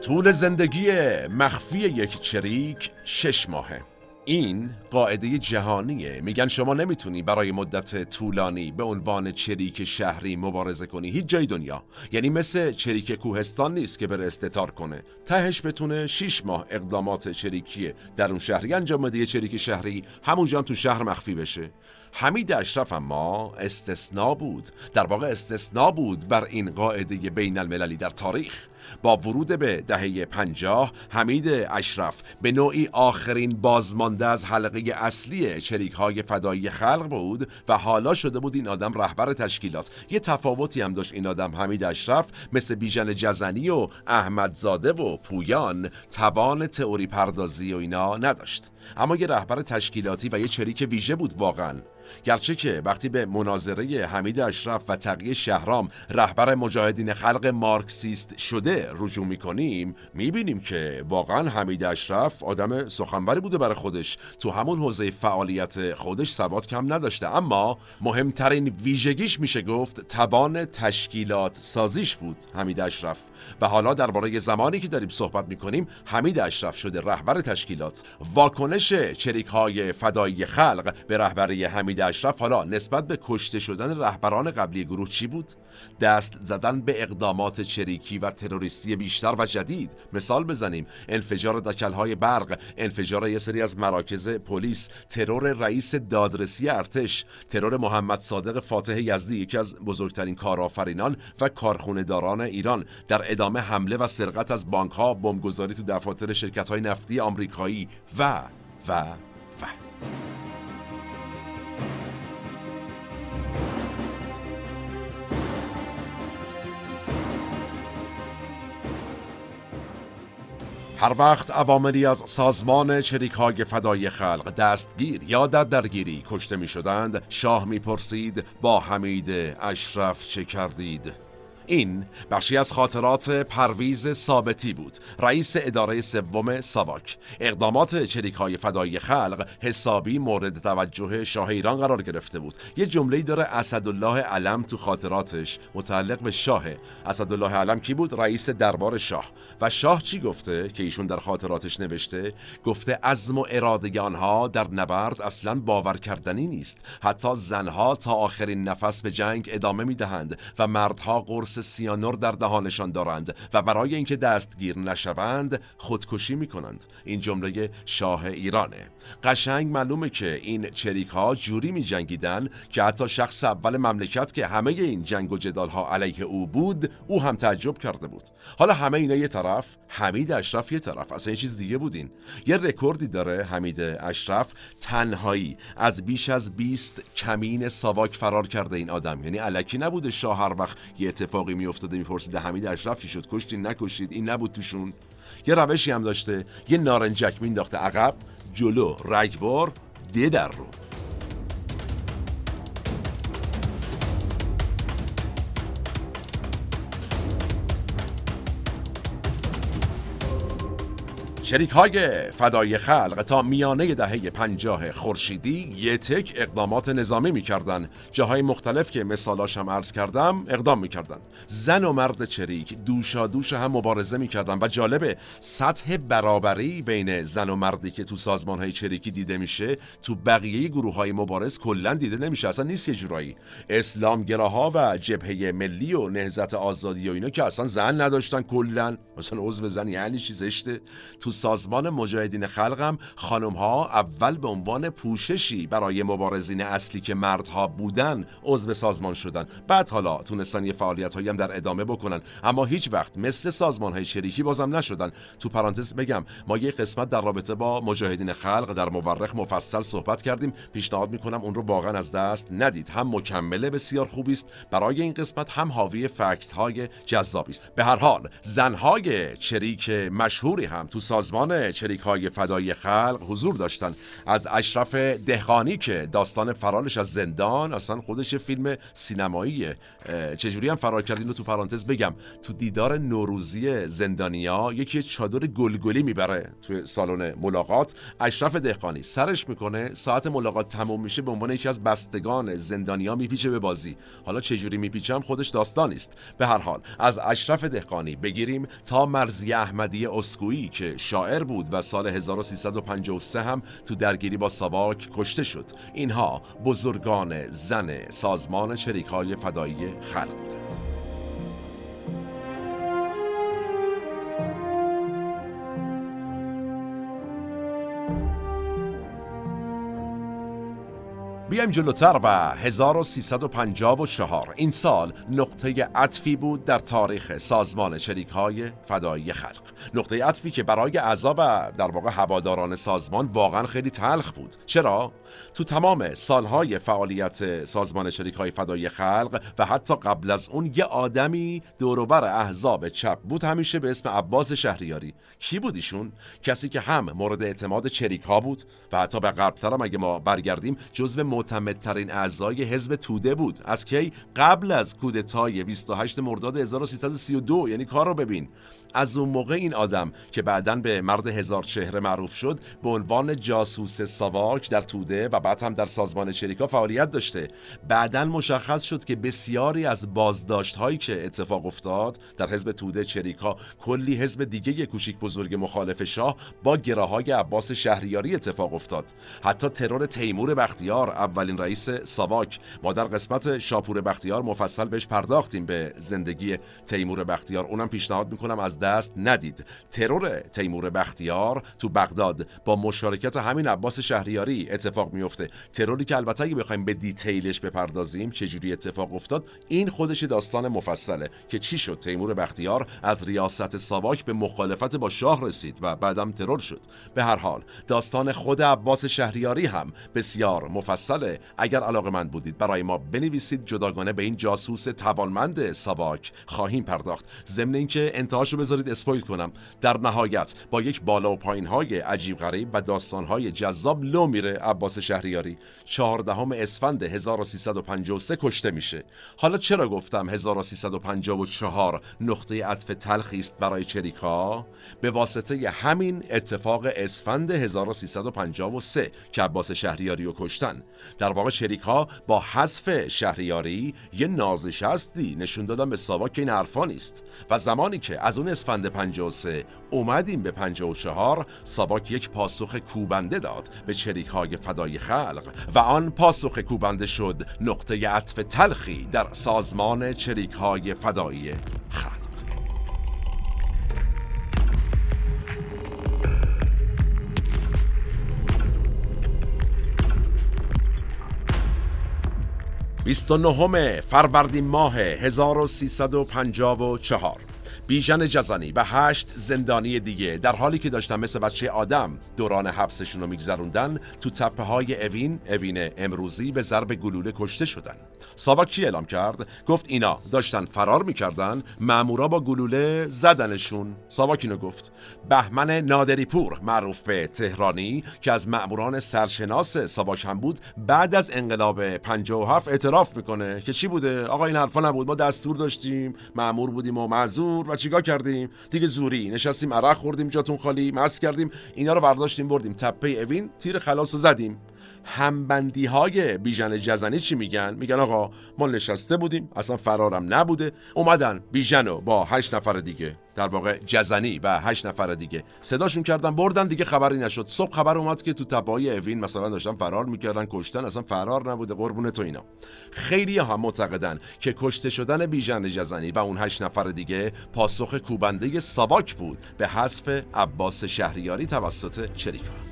طول زندگی مخفی یک چریک شش ماهه. این قاعده جهانیه. میگن شما نمی‌تونی برای مدت طولانی به عنوان چریک شهری مبارزه کنی. هیچ جای دنیا. یعنی مثل چریک کوهستان نیست که بره استتار کنه. تهش بتونه 6 ماه اقدامات چریکی در اون شهری انجام بده. چریک شهری همونجا هم تو شهر مخفی بشه. حمید اشرف اما استثنا بود. در واقع استثنا بود بر این قاعده بین المللی در تاریخ. با ورود به دهه پنجاه حمید اشرف به نوعی آخرین بازمانده از حلقه اصلی چریک های فدایی خلق بود و حالا شده بود این آدم رهبر تشکیلات. یه تفاوتی هم داشت این آدم حمید اشرف مثل بیژن جزنی و احمدزاده و پویان توان تئوری پردازی و اینا نداشت. اما یه رهبر تشکیلاتی و یه چریک ویژه بود واقعا. گرچه که وقتی به مناظره حمید اشرف و تقیه شهرام رهبر مجاهدین خلق مارکسیست شده رجوع می‌کنیم می‌بینیم که واقعا حمید اشرف آدم سخنوری بوده برای خودش. تو همون حوزه فعالیت خودش سواد کم نداشته. اما مهمترین ویژگیش میشه گفت توان تشکیلات سازیش بود حمید اشرف. و حالا درباره زمانی که داریم صحبت می‌کنیم حمید اشرف شده رهبر تشکیلات. واکنش چریک های فدایی خلق به رهبری حمید اشرف حالا نسبت به کشته شدن رهبران قبلی گروه چی بود؟ دست زدن به اقدامات چریکی و تروریستی بیشتر و جدید. مثال بزنیم انفجار دکلهای برق انفجار یه سری از مراکز پلیس ترور رئیس دادرسی ارتش ترور محمد صادق فاتح یزدی یکی از بزرگترین کارآفرینان و کارخونهداران ایران. در ادامه حمله و سرقت از بانک ها بمبگذاری تو دفاتر شرکت های نفتی آمریکایی و و و. هر وقت عواملی از سازمان چریک های فدای خلق دستگیر یا در درگیری کشته می شدند شاه می پرسید با حمید اشرف چه کردید؟ این بخشی از خاطرات پرویز ثابتی بود. رئیس اداره سوم ساواک. اقدامات چریک های فدایی خلق حسابی مورد توجه شاه ایران قرار گرفته بود. یه جمله داره اسدالله علم تو خاطراتش متعلق به شاه. اسدالله علم کی بود؟ رئیس دربار شاه. و شاه چی گفته که ایشون در خاطراتش نوشته؟ گفته عزم و اراده آنها در نبرد اصلا باور کردنی نیست. حتی زنها تا آخرین نفس به جنگ ادامه می‌دهند و مردها قرص سیانور در دهانشان دارند و برای اینکه دستگیر نشوند خودکشی می کنند این جمله شاه ایرانه. قشنگ معلومه که این چریک ها جوری می جنگیدن که حتی شخص اول مملکت که همه این جنگ و جدال ها علیه او بود او هم تعجب کرده بود. حالا همه اینا یه طرف حمید اشرف یه طرف. اصلا یه چیز دیگه بودین. یه رکوردی داره حمید اشرف تنهایی از بیش از 20 کمین ساواک فرار کرده این آدم. یعنی علکی نبوده شاه هر وقت یه اتفاقی میافتاده می‌پرسید حمید اشرف چی شد؟ کشتین؟ نکشید این نبود توشون؟ یه روشی هم داشته یه نارنجک مینداخته عقب جلو رگبار ده در رو. شریک های فدای خلق تا میانه دهه پنجاه خورشیدی یه تک اقدامات نظامی می‌کردن جاهای مختلف که مثالاش هم عرض کردم اقدام می‌کردن زن و مرد چریک دوشا دوش هم مبارزه می‌کردن و جالبه سطح برابری بین زن و مردی که تو سازمان های چریکی دیده میشه تو بقیه گروه های مبارز کلا دیده نمیشه. اصلا نیست یه جورایی. اسلامگراها و جبهه ملی و نهزت آزادی و اینا که اصلا زن نداشتن کلا. مثلا عضو زن یعنی چی زشته؟ تو سازمان مجاهدین خلقم خانم ها اول به عنوان پوششی برای مبارزین اصلی که مردها بودن عضو سازمان شدن. بعد حالا تونستن یه فعالیت هایی هم در ادامه بکنن. اما هیچ وقت مثل سازمان های چریکی بازم نشدن. تو پرانتز بگم ما یه قسمت در رابطه با مجاهدین خلق در مورخ مفصل صحبت کردیم. پیشنهاد می‌کنم اون رو واقعا از دست ندید. هم مکمله بسیار خوبی است. برای این قسمت هم حاوی فکت های جذابی است. به هر حال زنهای چریک مشهوری هم تو سازمان سازمان چریک های فدای خلق حضور داشتن. از اشرف دهقانی که داستان فرارش از زندان اصلا خودش فیلم سینماییه چجوری هم فرار کردین تو پرانتز بگم. تو دیدار نوروزی زندانیا یکی چادر گلگلی می‌بره توی سالن ملاقات. اشرف دهقانی سرش می‌کنه ساعت ملاقات تموم میشه به عنوان یکی از بستگان زندانیا میپیچه به بازی. حالا چجوری میپیچم خودش داستانی است. به هر حال از اشرف دهقانی بگیریم تا مرزی احمدی اسکویی که شاعر بود و سال 1353 هم تو درگیری با ساواک کشته شد. اینها بزرگان زن سازمان شریک های فدایی خلق بودند. بیایم جلوتر و 1354 این سال نقطه عطفی بود در تاریخ سازمان شریک های فدایی خلق. نقطه عطفی که برای اعضا و در واقع هواداران سازمان واقعا خیلی تلخ بود. چرا؟ تو تمام سالهای فعالیت سازمان شریک های فدایی خلق و حتی قبل از اون یه آدمی دوروبر احزاب چپ بود همیشه به اسم عباس شهریاری. کی بود ایشون؟ کسی که هم مورد اعتماد چریک ها بود و حتی به غربتر هم اگه ما برگردیم جزو معتمدترین اعضای حزب توده بود. از کی؟ قبل از کودتای 28 مرداد 1332 یعنی کار رو ببین. از اون موقع این آدم که بعدا به مرد هزار چهره معروف شد به عنوان جاسوس ساواک در توده و بعد هم در سازمان چریکا فعالیت داشته. بعدا مشخص شد که بسیاری از بازداشت هایی که اتفاق افتاد در حزب توده چریکا کلی حزب دیگه کوچیک بزرگ مخالف شاه با گراهای عباس شهریاری اتفاق افتاد. حتی ترور تیمور بختیار اولین رئیس ساواک. ما در قسمت شاپور بختیار مفصل بهش پرداختیم به زندگی تیمور بختیار. اونم پیشنهاد می‌کنم از دست ندید. ترور تیمور بختیار تو بغداد با مشارکت همین عباس شهریاری اتفاق میفته تروری که البته اگه بخوایم به detail ش بپردازیم چجوری اتفاق افتاد؟ این خودش داستان مفصله که چی شد؟ تیمور بختیار از ریاست ساواک به مخالفت با شاه رسید و بعدم ترور شد. به هر حال داستان خود عباس شهریاری هم بسیار مفصله اگر علاقه‌مند بودید. برای ما بنویسید جداگانه به این جاسوس توانمند ساواک خواهیم پرداخت. ضمن اینکه انتهاشو بذارید spoil کنم. در نهایت با یک بالا و پایین های عجیب غریب و داستان های جذاب لو میره عباس شهریاری. چهاردهم اسفند 1353 کشته میشه. حالا چرا گفتم 1354 نقطه عطف تلخی است برای چریکا؟ به واسطه همین اتفاق اسفند 1353 که عباس شهریاری رو کشتن. در واقع چریکا با حذف شهریاری یه نازشستی نشون دادن به ساواک که این حرفا نیست. و زمانی که از اون اسفند 53 اومدیم به 54 ساواک یک پاسخ کوبنده داد به چریک های فدای خلق و آن پاسخ کوبنده شد نقطه عطف تلخی در سازمان چریک های فدایی خلق. بیست و فروردین ماه 1354 بیژن جزانی و هشت زندانی دیگه در حالی که داشتن مثل بچه آدم دوران حبسشون رو میگذروندن تو تپه های اوین اوین امروزی به ضرب گلوله کشته شدن. ساواک چی اعلام کرد؟ گفت اینا داشتن فرار می‌کردن مامورا با گلوله زدنشون. ساواک اینو گفت. بهمن نادری پور معروف به تهرانی که از ماموران سرشناس ساواک هم بود بعد از انقلاب 57 اعتراف می‌کنه که چی بوده؟ آقا این حرفا نبود ما دستور داشتیم مامور بودیم و معذور. و چیکار کردیم؟ دیگه زوری نشستیم عرق خوردیم جاتون خالی مس کردیم. اینا رو برداشتیم بردیم تپه اوین تیر خلاص زدیم. همبندی های بیژن جزنی چی میگن؟ میگن آقا ما نشسته بودیم اصلا فرارم نبوده. اومدن بیژن با هشت نفر دیگه در واقع جزنی و هشت نفر دیگه صداشون کردن بردن دیگه خبری نشد. صبح خبر اومد که تو تپه‌های اوین مثلا داشتن فرار می‌کردن کشتن اصلا فرار نبوده. قربون تو اینا. خیلی هم معتقدن که کشته شدن بیژن جزنی و اون هشت نفر دیگه پاسخ کوبنده ساواک بود به حذف عباس شهریاری توسط چریکا.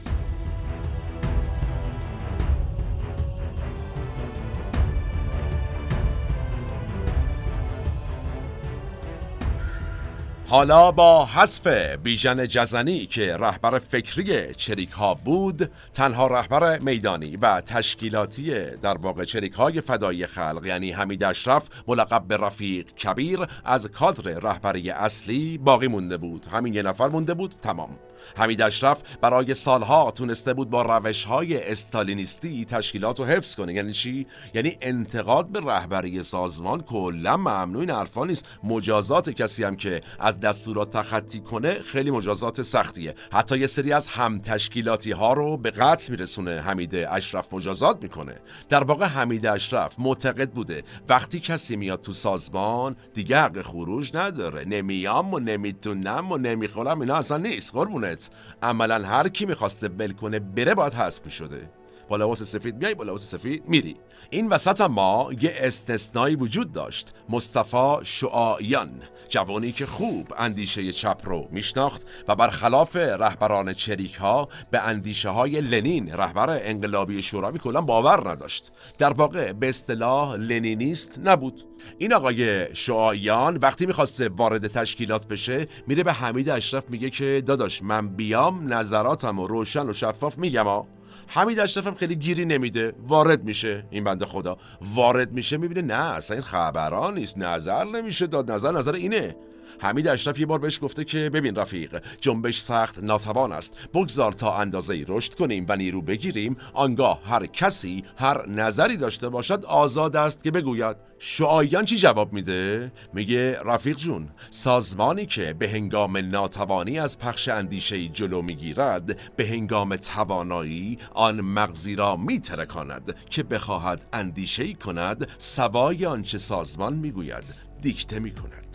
حالا با حذف بیژن جزنی که رهبر فکری چریک ها بود تنها رهبر میدانی و تشکیلاتی در واقع چریک های فدایی خلق یعنی حمید اشرف ملقب به رفیق کبیر از کادر رهبری اصلی باقی مونده بود. همین یه نفر مونده بود تمام. حمید اشرف برای سالها تونسته بود با روش های استالینیستی تشکیلات رو حفظ کنه. یعنی چی؟ یعنی انتقاد به رهبری سازمان کلا ممنوع این نیست. مجازات کسی هم که از دستورات تخطی کنه خیلی مجازات سختیه. حتی یه سری از هم تشکیلاتی ها رو به قتل میرسونه حمید اشرف مجازات می‌کنه. در واقع حمید اشرف معتقد بوده وقتی کسی میاد تو سازمان دیگه حق خروج نداره. نمیام و نمی‌تونم و نمی‌خورم اینا اصلا نیست قربونت. عملا هر کی می‌خواسته بل کنه بره باید حذف شده با لباس سفید میای با لباس سفید میری. این وسط ما یه استثنایی وجود داشت. مصطفی شعایان جوانی که خوب اندیشه چپ رو میشناخت و برخلاف رهبران چریک ها به اندیشه های لنین رهبر انقلابی شوروی کلا باور نداشت. در واقع به اصطلاح لنینیست نبود. این آقای شعایان وقتی می‌خواسته وارد تشکیلات بشه میره به حمید اشرف میگه که داداش من بیام نظراتم و روشن و شفاف میگم حمید اشرف خیلی گیری نمیده. وارد میشه این بنده خدا. وارد میشه می‌بینه نه اصلا این خبران نیست. نظر نمیشه داد. نظر نظر اینه. حمید اشرف یه بار بهش گفته که ببین رفیق جنبش سخت ناتوان است. بگذار تا اندازه رشد کنیم و نیرو بگیریم. آنگاه هر کسی هر نظری داشته باشد آزاد است که بگوید شعایان چی جواب میده؟ میگه رفیق جون سازمانی که به هنگام ناتوانی از پخش اندیشه جلو می‌گیرد به هنگام توانایی آن مغزی را میترکاند که بخواهد اندیشه کند سوای آنچه سازمان می‌گوید دیکته می‌کند.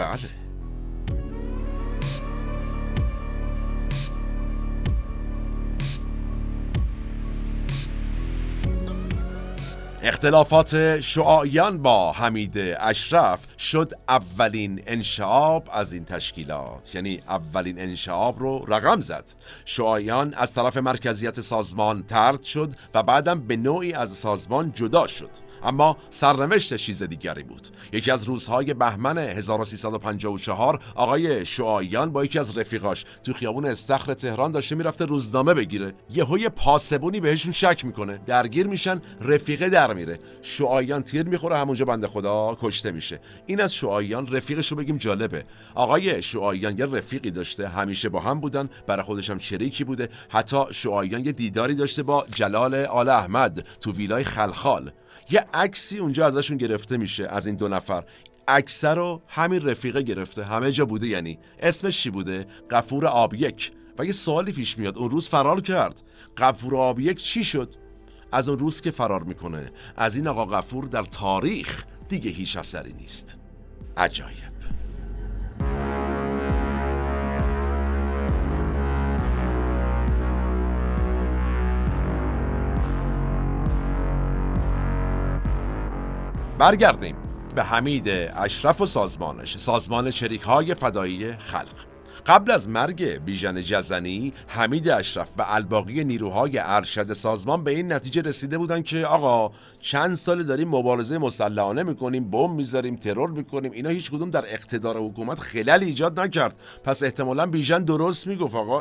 بله. اختلافات شعایان با حمید اشرف شد اولین انشعاب از این تشکیلات. یعنی اولین انشعاب رو رقم زد. شعایان از طرف مرکزیت سازمان ترد شد و بعدم به نوعی از سازمان جدا شد. اما سرنوشت چیز دیگری بود. یکی از روزهای بهمن 1354 آقای شعایان با یکی از رفیقاش تو خیابون استخر تهران داشته می‌رفته روزنامه بگیره. یهو پاسبونی بهشون شک می‌کنه. درگیر میشن رفیقه در میره. شعایان تیر می‌خوره همونجا بنده خدا کشته میشه. این از شعایان رفیقش رو بگیم جالبه. آقای شعایان یه رفیقی داشته همیشه با هم بودن برای خودش هم شریکی بوده. حتی شعایان یه دیداری داشته با جلال آل احمد تو ویلای خلخال. یه عکسی اونجا ازشون گرفته میشه از این دو نفر. اکثر رو همین رفیقه گرفته. همه جا بوده یعنی. اسمش چی بوده؟ قفور آب یک. و یه سوالی پیش میاد. اون روز فرار کرد. قفور آب یک چی شد؟ از اون روز که فرار می‌کنه. از این آقا غفور در تاریخ دیگه هیچ اثری نیست. عجایب. برگردیم به حمید اشرف و سازمانش سازمان شریک های فدایی خلق. قبل از مرگ بیژن جزنی حمید اشرف و الباقی نیروهای ارشد سازمان به این نتیجه رسیده بودند که آقا چند سال داریم مبارزه مسلحانه می‌کنیم بم می‌ذاریم ترور می‌کنیم اینا هیچ کدوم در اقتدار حکومت خلل ایجاد نکرد. پس احتمالا بیژن درست می‌گفت آقا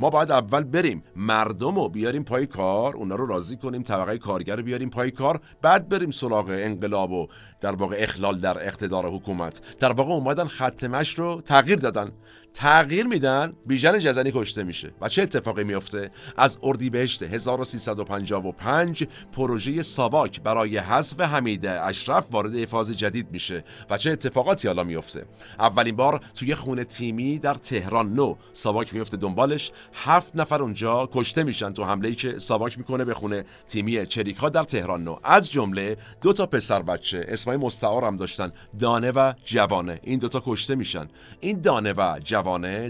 ما باید اول بریم مردم رو بیاریم پای کار اونا رو راضی کنیم طبقه کارگر رو بیاریم پای کار بعد بریم سراغ انقلاب و در واقع اخلال در اقتدار حکومت. در واقع اومدن خط رو تغییر دادن. تغییر میدن بیژن جزنی کشته میشه. و چه اتفاقی میفته؟ از اردیبهشت 1355 پروژه ساواک برای حذف حمید اشرف وارد فاز جدید میشه. و چه اتفاقاتی حالا میفته؟ اولین بار توی خونه تیمی در تهران نو. ساواک میفته دنبالش. هفت نفر اونجا کشته میشن تو حمله ای که ساواک می‌کنه به خونه تیمی چریک ها در تهران نو. از جمله دو تا پسر بچه اسمای مستعار هم داشتن دانه و جوانه. این دوتا کشته میشن. این دانه و جوانه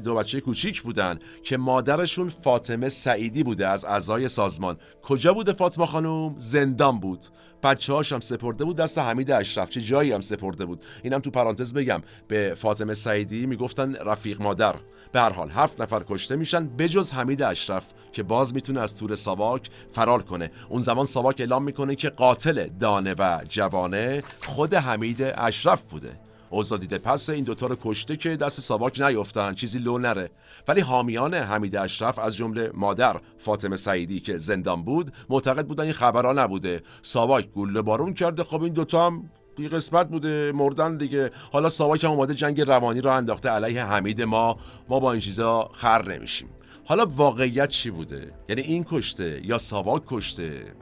دو بچه کوچیک بودن که مادرشون فاطمه سعیدی بوده از اعضای سازمان. کجا بوده فاطمه خانم؟ زندان بود. بچه هم سپرده بود دست حمید اشرف. چه جایی هم سپرده بود؟ اینم تو پرانتز بگم. به فاطمه سعیدی می‌گفتن رفیق مادر. به هر حال هفت نفر کشته میشن بجز حمید اشرف که باز می‌تونه از تور ساواک فرار کنه. اون زمان ساواک اعلام می‌کنه که قاتل دانه و جوانه خود حمید اشرف بوده. اوضاع دیده پس این دوتا رو کشته که دست ساواک نیفتن چیزی لو نره. ولی حامیان حمید اشرف از جمله مادر فاطمه سعیدی که زندان بود معتقد بودن این خبرها نبوده. ساواک گوله بارون کرده. خب این دوتا هم بی قسمت بوده. مردن دیگه. حالا ساواک هم اومده جنگ روانی رو انداخته علیه حمید ما. ما با این چیزا خر نمیشیم. حالا واقعیت چی بوده؟ یعنی این کشته یا ساواک کشته؟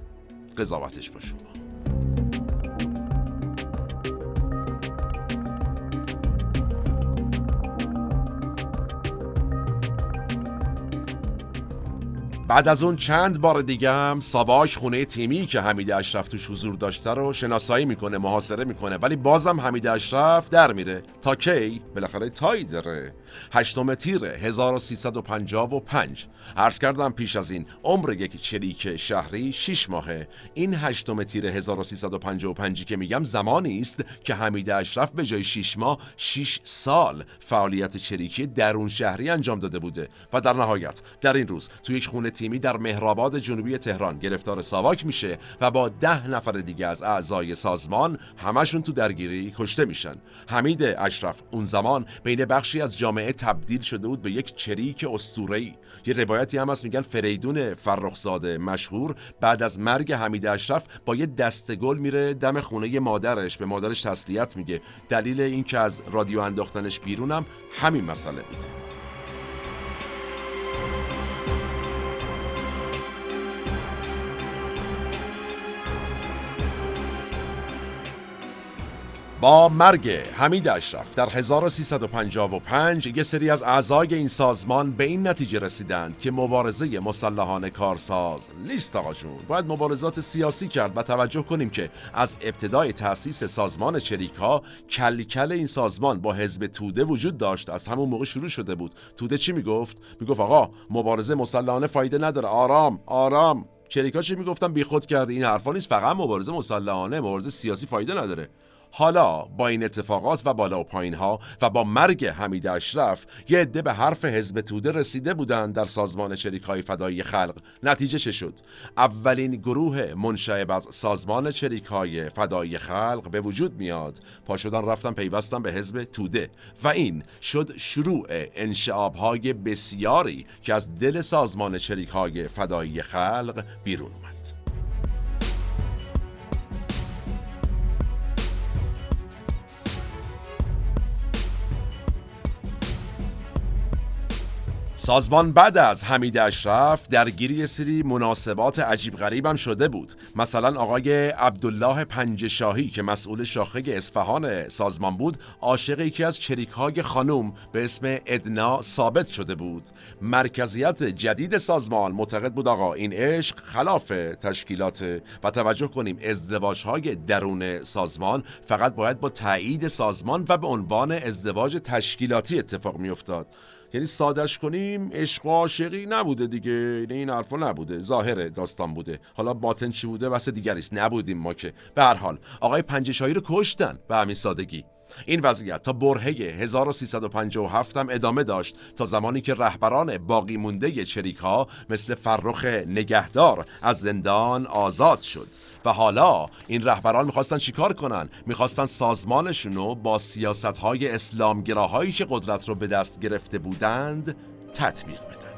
قضاوتش با شما. بعد از اون چند بار دیگه هم ساواک خونه تیمی که حمید اشرف توش حضور داشته رو شناسایی می‌کنه محاصره می‌کنه ولی بازم حمید اشرف در میره. تا کی؟ بالاخره تایی داره هشتم تیر 1355 عرض کردم پیش از این عمر یک چریک شهری 6 ماهه. این هشتم تیر 1355 که میگم زمانی است که حمید اشرف به جای 6 ماه 6 سال فعالیت چریکی درون شهری انجام داده بوده. و در نهایت در این روز توی یک خونه تیمی در مهرآباد جنوبی تهران گرفتار ساواک میشه و با ده نفر دیگه از اعضای سازمان همشون تو درگیری کشته میشن. حمید اشرف اون زمان بین بخشی از جامعه تبدیل شده بود به یک چریک اسطوره‌ای. یه روایتی هم هست میگن فریدون فرخزاده مشهور بعد از مرگ حمید اشرف با یه دسته گل میره دم خونه مادرش به مادرش تسلیت میگه. دلیل اینکه از رادیو انداختنش بیرونم همین مسئله بود. با مرگ حمید اشرف در 1355 یه سری از اعضای این سازمان به این نتیجه رسیدند که مبارزه مسلحانه کارساز نیست آقا جون. باید مبارزات سیاسی کرد و توجه کنیم که از ابتدای تأسیس سازمان چریک ها کل کل این سازمان با حزب توده وجود داشت. از همون موقع شروع شده بود. توده چی می‌گفت؟ می‌گفت آقا مبارزه مسلحانه فایده نداره. آرام آرام. چریکا چی می‌گفتن؟ بیخود کرده این حرفا نیست. فقط مبارزه مسلحانه مبارزه سیاسی فایده نداره. حالا با این اتفاقات و بالا و پایین ها و با مرگ حمید اشرف یه عده به حرف حزب توده رسیده بودند در سازمان شریک های فدایی خلق. نتیجه چه شد؟ اولین گروه منشعب از سازمان شریک های فدایی خلق به وجود میاد. پا شدن رفتن پیوستن به حزب توده و این شد شروع انشعاب های بسیاری که از دل سازمان شریک های فدایی خلق بیرون اومد. سازمان بعد از حمید اشرف درگیری سری مناسبات عجیب غریبم شده بود. مثلا آقای عبدالله پنجشاهی که مسئول شاخه اصفهان سازمان بود عاشق یکی از چریک های خانوم به اسم ادنا ثابت شده بود. مرکزیت جدید سازمان معتقد بود آقا این عشق خلاف تشکیلات و توجه کنیم ازدواج های درون سازمان فقط باید با تایید سازمان و به عنوان ازدواج تشکیلاتی اتفاق میافتاد. یعنی سادش کنیم عشق و عاشقی نبوده دیگه. یعنی این حرفا نبوده. ظاهر داستان بوده. حالا باطن چی بوده؟ بس دیگری است نبودیم ما که. به هر حال آقای پنجشاهی رو کشتن به همین سادگی. این وضعیت تا برهه 1357 هم ادامه داشت تا زمانی که رهبران باقی مونده چریک ها مثل فرخ نگهدار از زندان آزاد شد. و حالا این رهبران می‌خواستن چیکار کنن؟ می‌خواستن سازمانشون رو با سیاست های اسلامگراهایی که قدرت رو به دست گرفته بودند تطبیق بدن.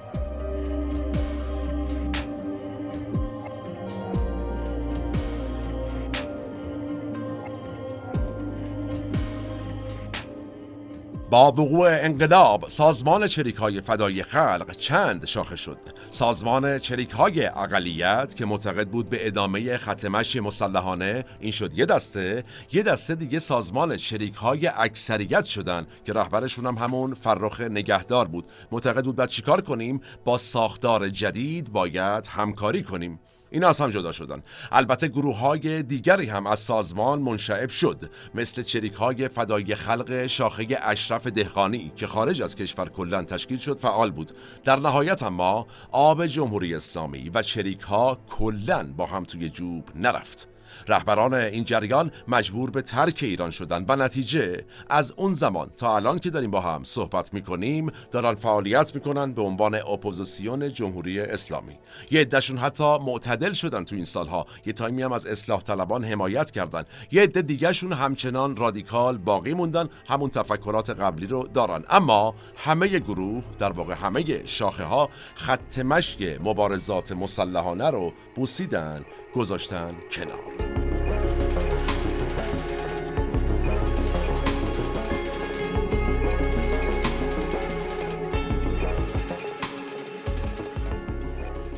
با وقوع انقلاب سازمان چریک های فدای خلق چند شاخه شد. سازمان چریک های اقلیت که معتقد بود به ادامه ختمش مسلحانه این شد یه دسته یه دسته دیگه سازمان چریک های اکثریت شدن که رهبرشون هم همون فرخ نگهدار بود. معتقد بود باید چیکار کنیم؟ با ساختار جدید باید همکاری کنیم. این از هم جدا شدن. البته گروه های دیگری هم از سازمان منشعب شد. مثل چریک های فدایی خلق شاخه اشرف دهقانی که خارج از کشور کلا تشکیل شد فعال بود. در نهایت اما آب جمهوری اسلامی و چریک ها کلا با هم توی جوب نرفت. رهبران این جریان مجبور به ترک ایران شدن. و نتیجه از اون زمان تا الان که داریم با هم صحبت می‌کنیم دارن فعالیت می‌کنن به عنوان اپوزیسیون جمهوری اسلامی. یه عدهشون حتی معتدل شدن تو این سالها. یه تایمی هم از اصلاح طلبان حمایت کردن. یه عده دیگهشون همچنان رادیکال باقی موندن. همون تفکرات قبلی رو دارن. اما همه گروه در واقع همه شاخه ها خط مشی مبارزات مسلحانه رو بوسیدن گذاشتن کنار.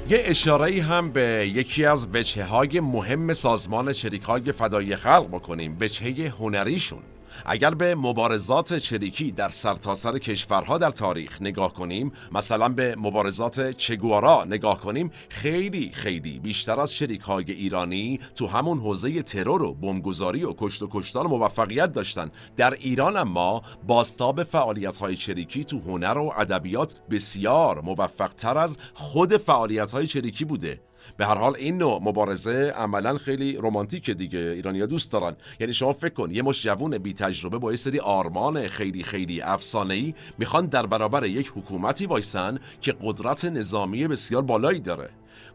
یه اشاره هم به یکی از وجهه های مهم سازمان شریک های فدای خلق بکنیم وجهه هنریشون. اگر به مبارزات چریکی در سرتاسر سر کشورها در تاریخ نگاه کنیم مثلا به مبارزات چگوارا نگاه کنیم خیلی خیلی بیشتر از چریک های ایرانی تو همون حوزه ترور و بمبگذاری و کشت و کشتار موفقیت داشتن. در ایران اما باستاب فعالیت های چریکی تو هنر و ادبیات بسیار موفق تر از خود فعالیت های چریکی بوده. به هر حال این نوع مبارزه عملا خیلی رمانتیک دیگه. ایرانیا دوست دارن. یعنی شما فکر کن یه مش جوون بی تجربه با یه سری آرمان خیلی خیلی افسانه ای می‌خوان در برابر یک حکومتی وایسن که قدرت نظامی بسیار بالایی داره.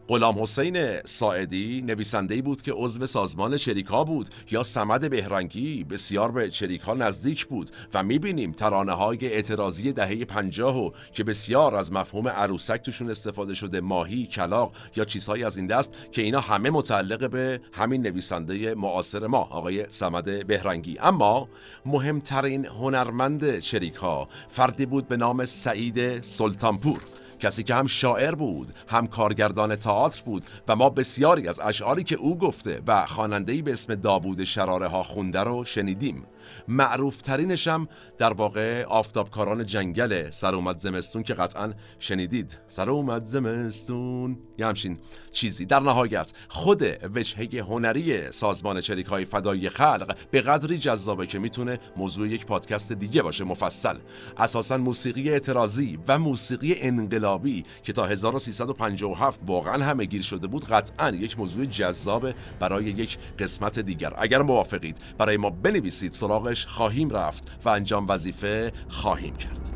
غلام حسین ساعدی نویسنده بود که عضو سازمان چریکا بود. یا سمد بهرنگی بسیار به چریکا نزدیک بود. و می‌بینیم ترانه های اعتراضی دهه پنجاه که بسیار از مفهوم عروسک توشون استفاده شده ماهی، کلاق یا چیزهایی از این دست که اینا همه متعلق به همین نویسنده معاصر ما آقای سمد بهرنگی. اما مهمترین هنرمند چریکا فردی بود به نام سعید سلطانپور. کسی که هم شاعر بود هم کارگردان تئاتر بود و ما بسیاری از اشعاری که او گفته و خواننده‌ای به اسم داوود شراره ها خونده رو شنیدیم. معروف ترینش هم در واقع آفتابکاران جنگل سر اومد زمستون که قطعا شنیدید. سر اومد زمستون. یه همچین چیزی در نهایت خود وجهه هنری سازمان چریک های فدای خلق به قدری جذابه که می‌تونه موضوع یک پادکست دیگه باشه مفصل. اساسا موسیقی اعتراضی و موسیقی انقلابی که تا 1357 واقعا همه گیر شده بود قطعا یک موضوع جذاب برای یک قسمت دیگر. اگر موافقید برای ما بنویسید سراغش خواهیم رفت و انجام وظیفه خواهیم کرد.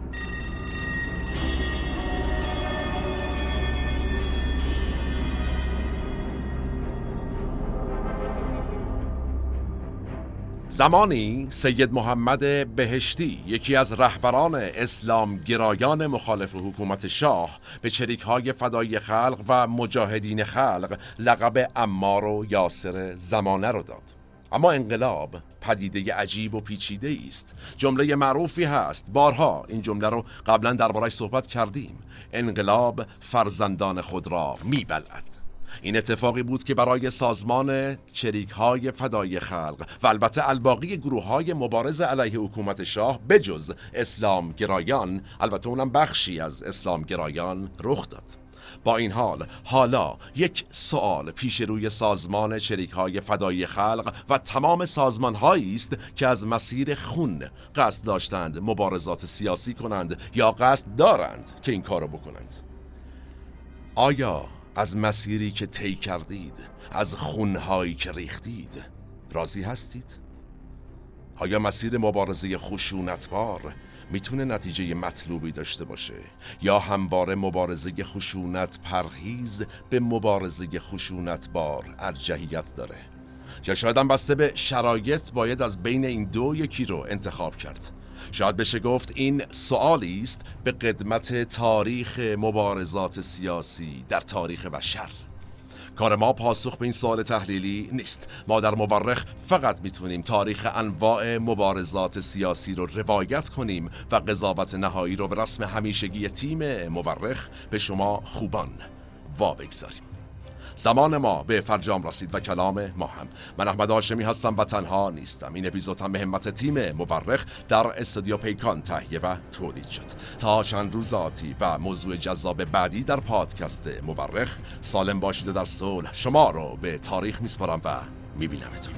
زمانی سید محمد بهشتی یکی از رهبران اسلام گرایان مخالف حکومت شاه به چریک های فدای خلق و مجاهدین خلق لقب امار و یاسر زمانه رو داد. اما انقلاب پدیده عجیب و پیچیده است. جمله معروفی هست. بارها این جمله رو قبلا دربارش صحبت کردیم. انقلاب فرزندان خود را میبلد این اتفاقی بود که برای سازمان چریک های فدای خلق و البته الباقی گروه های مبارز علیه حکومت شاه بجز اسلام گرایان البته اونم بخشی از اسلام گرایان رخ داد. با این حال حالا یک سوال پیش روی سازمان چریک های فدای خلق و تمام سازمان هایی است که از مسیر خون قصد داشتند مبارزات سیاسی کنند یا قصد دارند که این کارو بکنند آیا از مسیری که طی کردید از خونهایی که ریختید راضی هستید؟ آیا مسیر مبارزه خشونتبار می‌تونه نتیجه مطلوبی داشته باشه. یا همواره مبارزه خشونت پرهیز به مبارزه خشونت بار ارجحیت داره. یا شاید هم بسته به شرایط باید از بین این دو یکی رو انتخاب کرد. شاید بشه گفت این سوالی است به قدمت تاریخ مبارزات سیاسی در تاریخ بشر. کار ما پاسخ به این سوال تحلیلی نیست. ما در مورخ فقط می‌تونیم تاریخ انواع مبارزات سیاسی رو روایت کنیم و قضاوت نهایی رو به رسم همیشگی تیم مورخ به شما خوبان وا بگذاریم. زمان ما به فرجام رسید و کلام ما هم. من احمد آشمی هستم و تنها نیستم. این اپیزود هم به همت تیم مورخ در استودیو پیکان تهیه و تولید شد. تا چند روز آتی و موضوع جذاب بعدی در پادکست مورخ سالم باشید در صلح. شما رو به تاریخ میسپارم و میبینمتون.